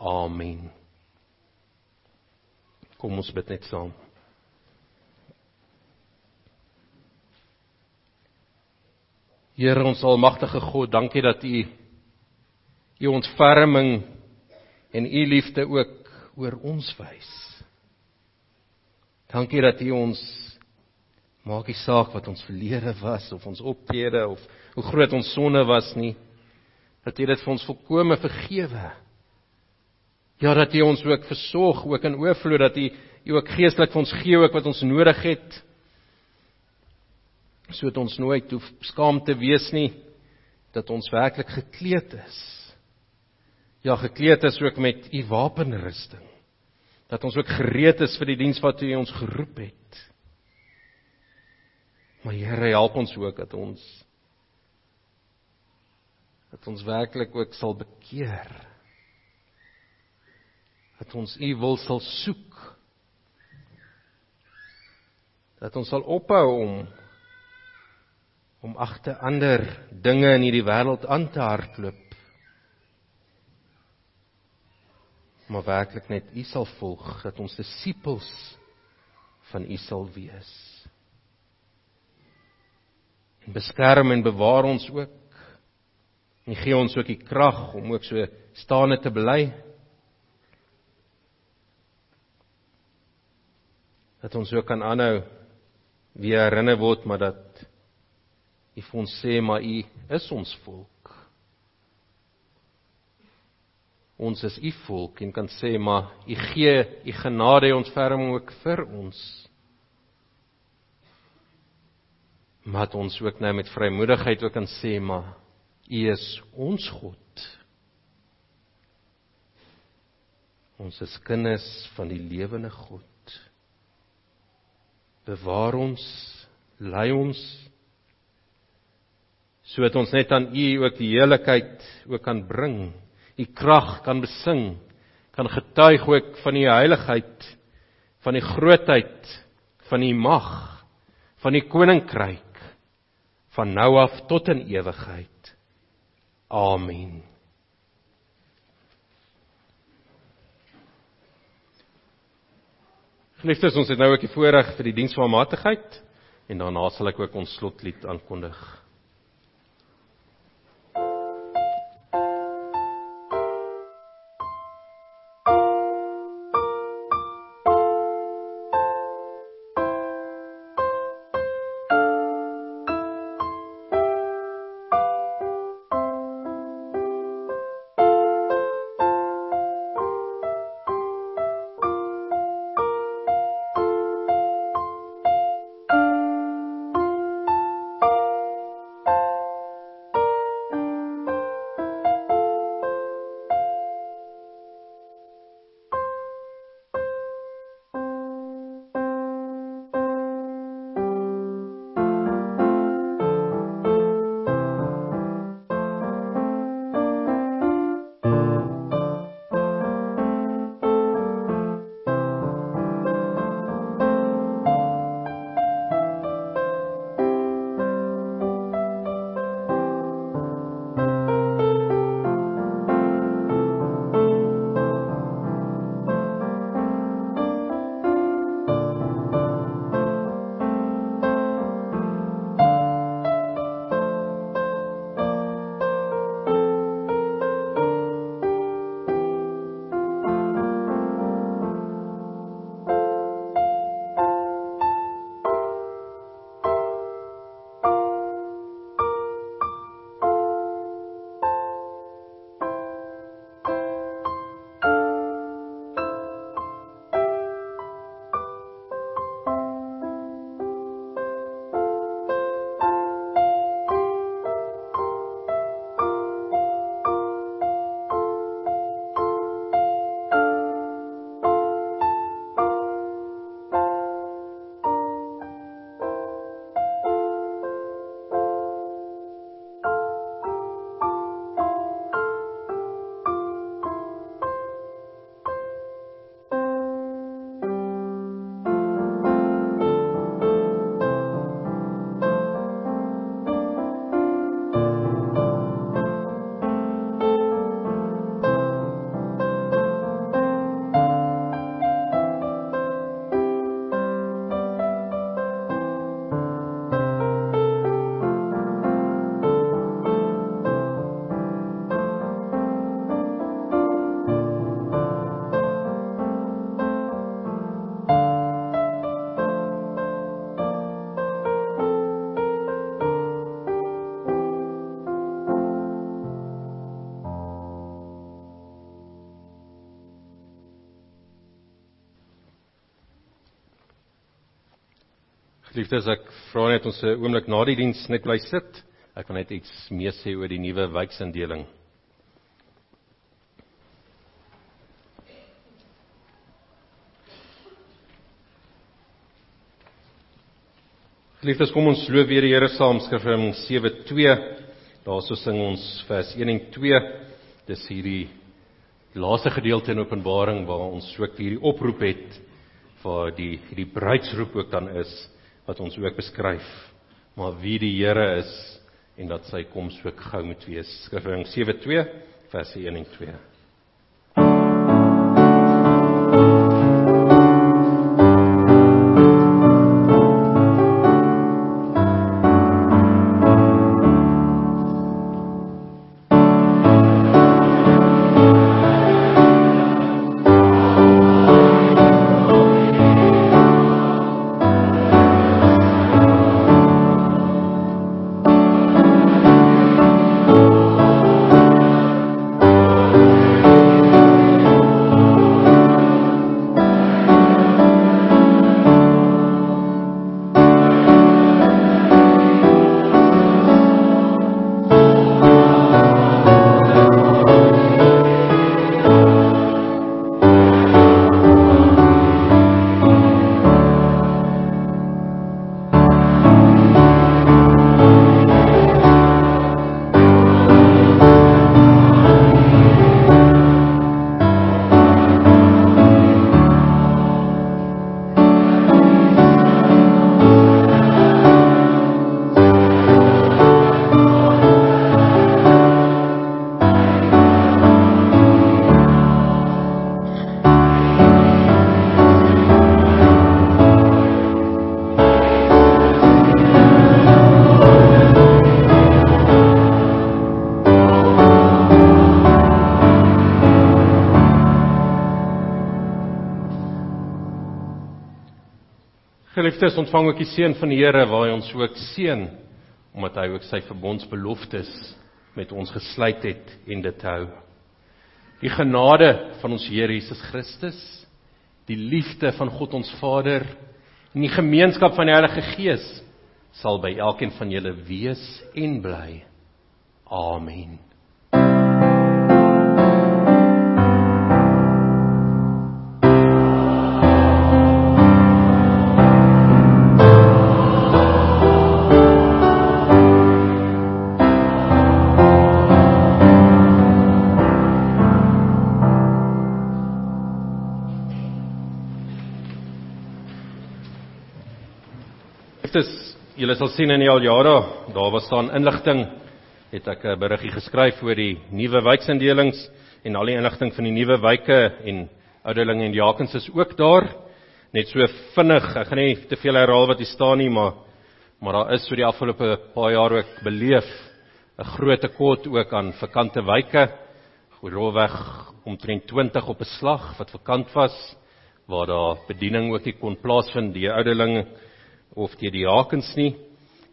Amen. Kom ons bid net saam. Here ons almagtige God, dankie dat U U ontferming en U liefde ook oor ons wys. Dankie dat U ons maak nie saak wat ons verlede was of ons optrede of hoe groot ons sonde was nie dat U dit vir ons volkome vergewe. Ja dat U ons ook versorg, ook in oorvloed dat U U ook geestelik vir ons gee ook wat ons nodig het. Sodat ons nooit hoef skaam te wees nie dat ons werklik gekleed is. Ja, gekleed is ook met U wapenrusting. Dat ons ook gereed is vir die diens wat U ons geroep het. Maar Here, help ons ook dat ons dat ons werklik ook sal bekeer. Dat ons U wil sal soek. Dat ons sal ophou om om agter ander dinge in hierdie wêreld aan te hardloop. Maar werklik net U sal volg, dat ons disippels van U sal wees. En beskerm en bewaar ons ook En gee ons ook die krag om ook so staande te bly. Dat ons ook kan aanhou weer herinner word maar dat U vir ons sê maar U is ons volk. Ons is U volk en kan sê maar U gee U genade en ontferming ook vir ons. Maar ons ook nou met vrymoedigheid ook kan sê maar U is ons God. Ons is kinders van die lewende God. Bewaar ons, lei ons sodat ons net aan U ook die heiligheid ook kan bring, U krag kan besing, kan getuig ook van U heiligheid, van die grootheid van U mag, van die koninkryk van nou af tot in ewigheid. Amen. Geliefdes, ons het nou ook die voorreg vir die diens van matigheid en daarna sal ek ook ons slotlied aankondig. Geliefdes, ek vra net ons 'n oomblik na die diens net bly sit. Ek wil net iets meer sê oor die nuwe wijksindeling. Geliefdes, kom ons loof weer die Here saam, Skrifgewing 7:2. Daarso sing ons vers 1 en 2. Dis hierdie laaste gedeelte in Openbaring waar ons ook hierdie oproep het vir die hierdie bruidsroep ook dan is wat ons ook beskryf, maar wie die Here is en dat sy koms ook gou moet wees. Skrifgewing 7:2 vers 1 en 2. Geliefdes, ontvang ook die seën van die Here waar hy ons ook seën omdat hy ook sy verbondsbeloftes met ons gesluit het en dit hou. Die genade van ons Here Jesus Christus, die liefde van God ons Vader en die gemeenskap van die Heilige Gees sal by elkeen van julle wees en bly. Amen. Julle sal sien in die aljare, daar was staan inligting, het ek 'n beriggie geskryf oor die nuwe wijksindelings en al die inligting van die nuwe wyke en ouderlinge en diakens is ook daar. Net so vinnig, ek gaan nie te veel herhaal wat hier staan nie, maar maar daar is so die afgelope paar jaar ook beleef 'n groot tekort ook aan vakante wyke. Grootweg omtrent 20 op 'n slag wat vakant was waar daar bediening ook nie kon plaasvind die ouderlinge of deur die diakens nie.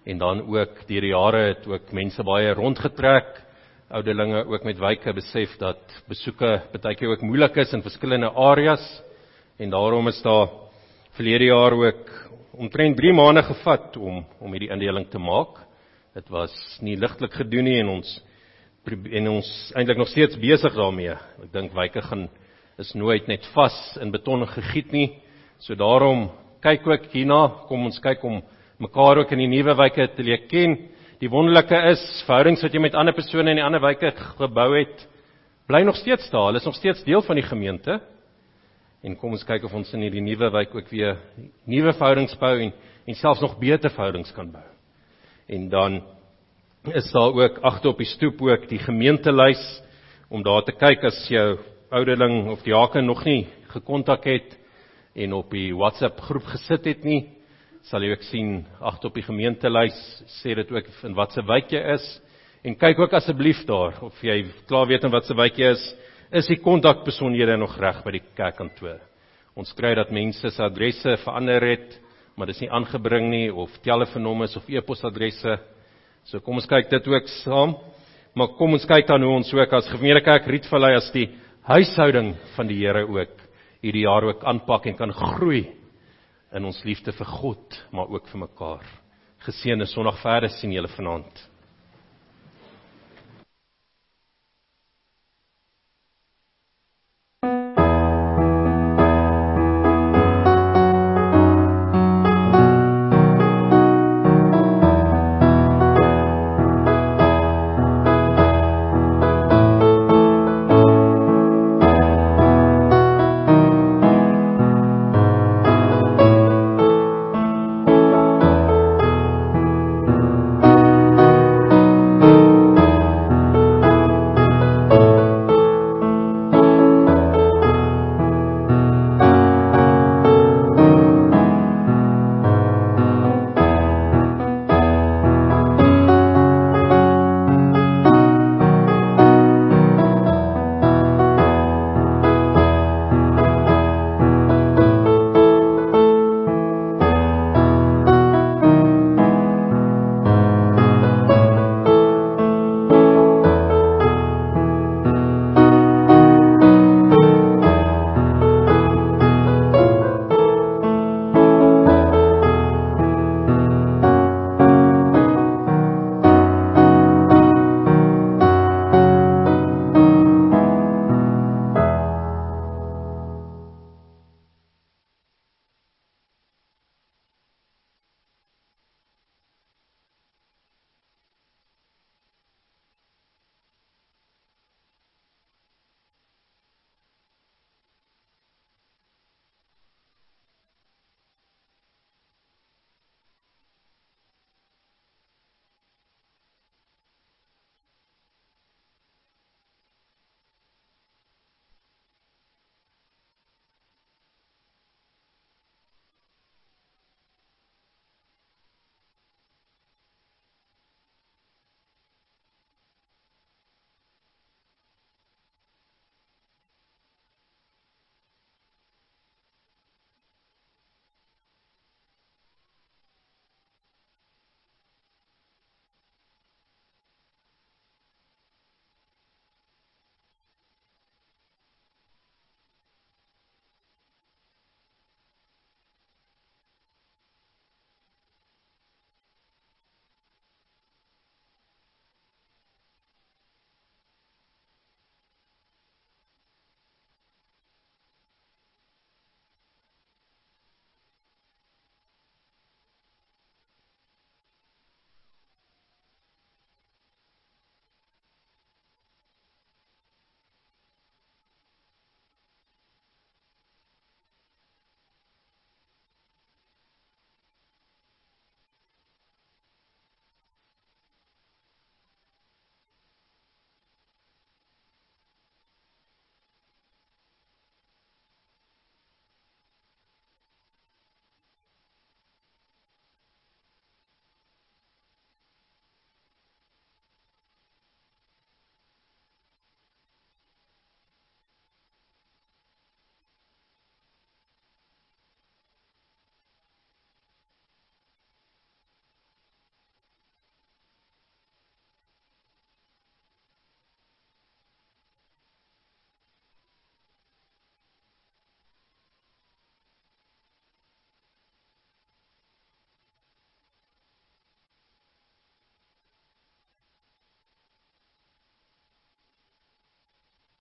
En dan ook deur die jare het ook mense baie rondgetrek. Ouderlinge ook met wyke besef dat besoeke baie keer ook moeilik is in verskillende areas. En daarom is daar verlede jaar ook omtrent 3 maande gevat om om hierdie indeling te maak. Dit was nie ligtelik gedoen nie en ons en ons eintlik nog steeds besig daarmee. Ek dink wyke gaan is nooit net vas in beton gegiet nie. So daarom kyk ook hierna, kom ons kyk om mekaar ook in die nuwe wyke te leer ken. Die wonderlike is, verhoudings wat jy met ander persone in die ander wyke gebou het, bly nog steeds daar. Hulle is nog steeds deel van die gemeente. En kom ons kyk of ons in hierdie nuwe wyk ook weer nuwe verhoudings bou en en selfs nog beter verhoudings kan bou. En dan is daar ook agter op die stoep ook die gemeentelys om daar te kyk as jou ouderling of diaken nog nie gekontak het en op die WhatsApp groep gesit het nie, sal jy ook sien agter op die gemeentelys sê dit ook in watter wijk jy is en kyk ook asseblief daar of jy klaar weet in watter wijk jy is, is die kontakpersoonhede nog reg by die kerkkantoor. Ons kry dat mense se adresse verander het, maar dis nie aangebring nie of telefoonnommers of e-posadresse. So kom ons kyk dit ook saam. Maar kom ons kyk dan hoe ons ook as gemeenekerk Rietvallei as die huishouding van die Here ook hierdie jaar ook aanpak en kan groei in ons liefde vir God, maar ook vir mekaar. Geseënde Sondag verder sien julle vanaand.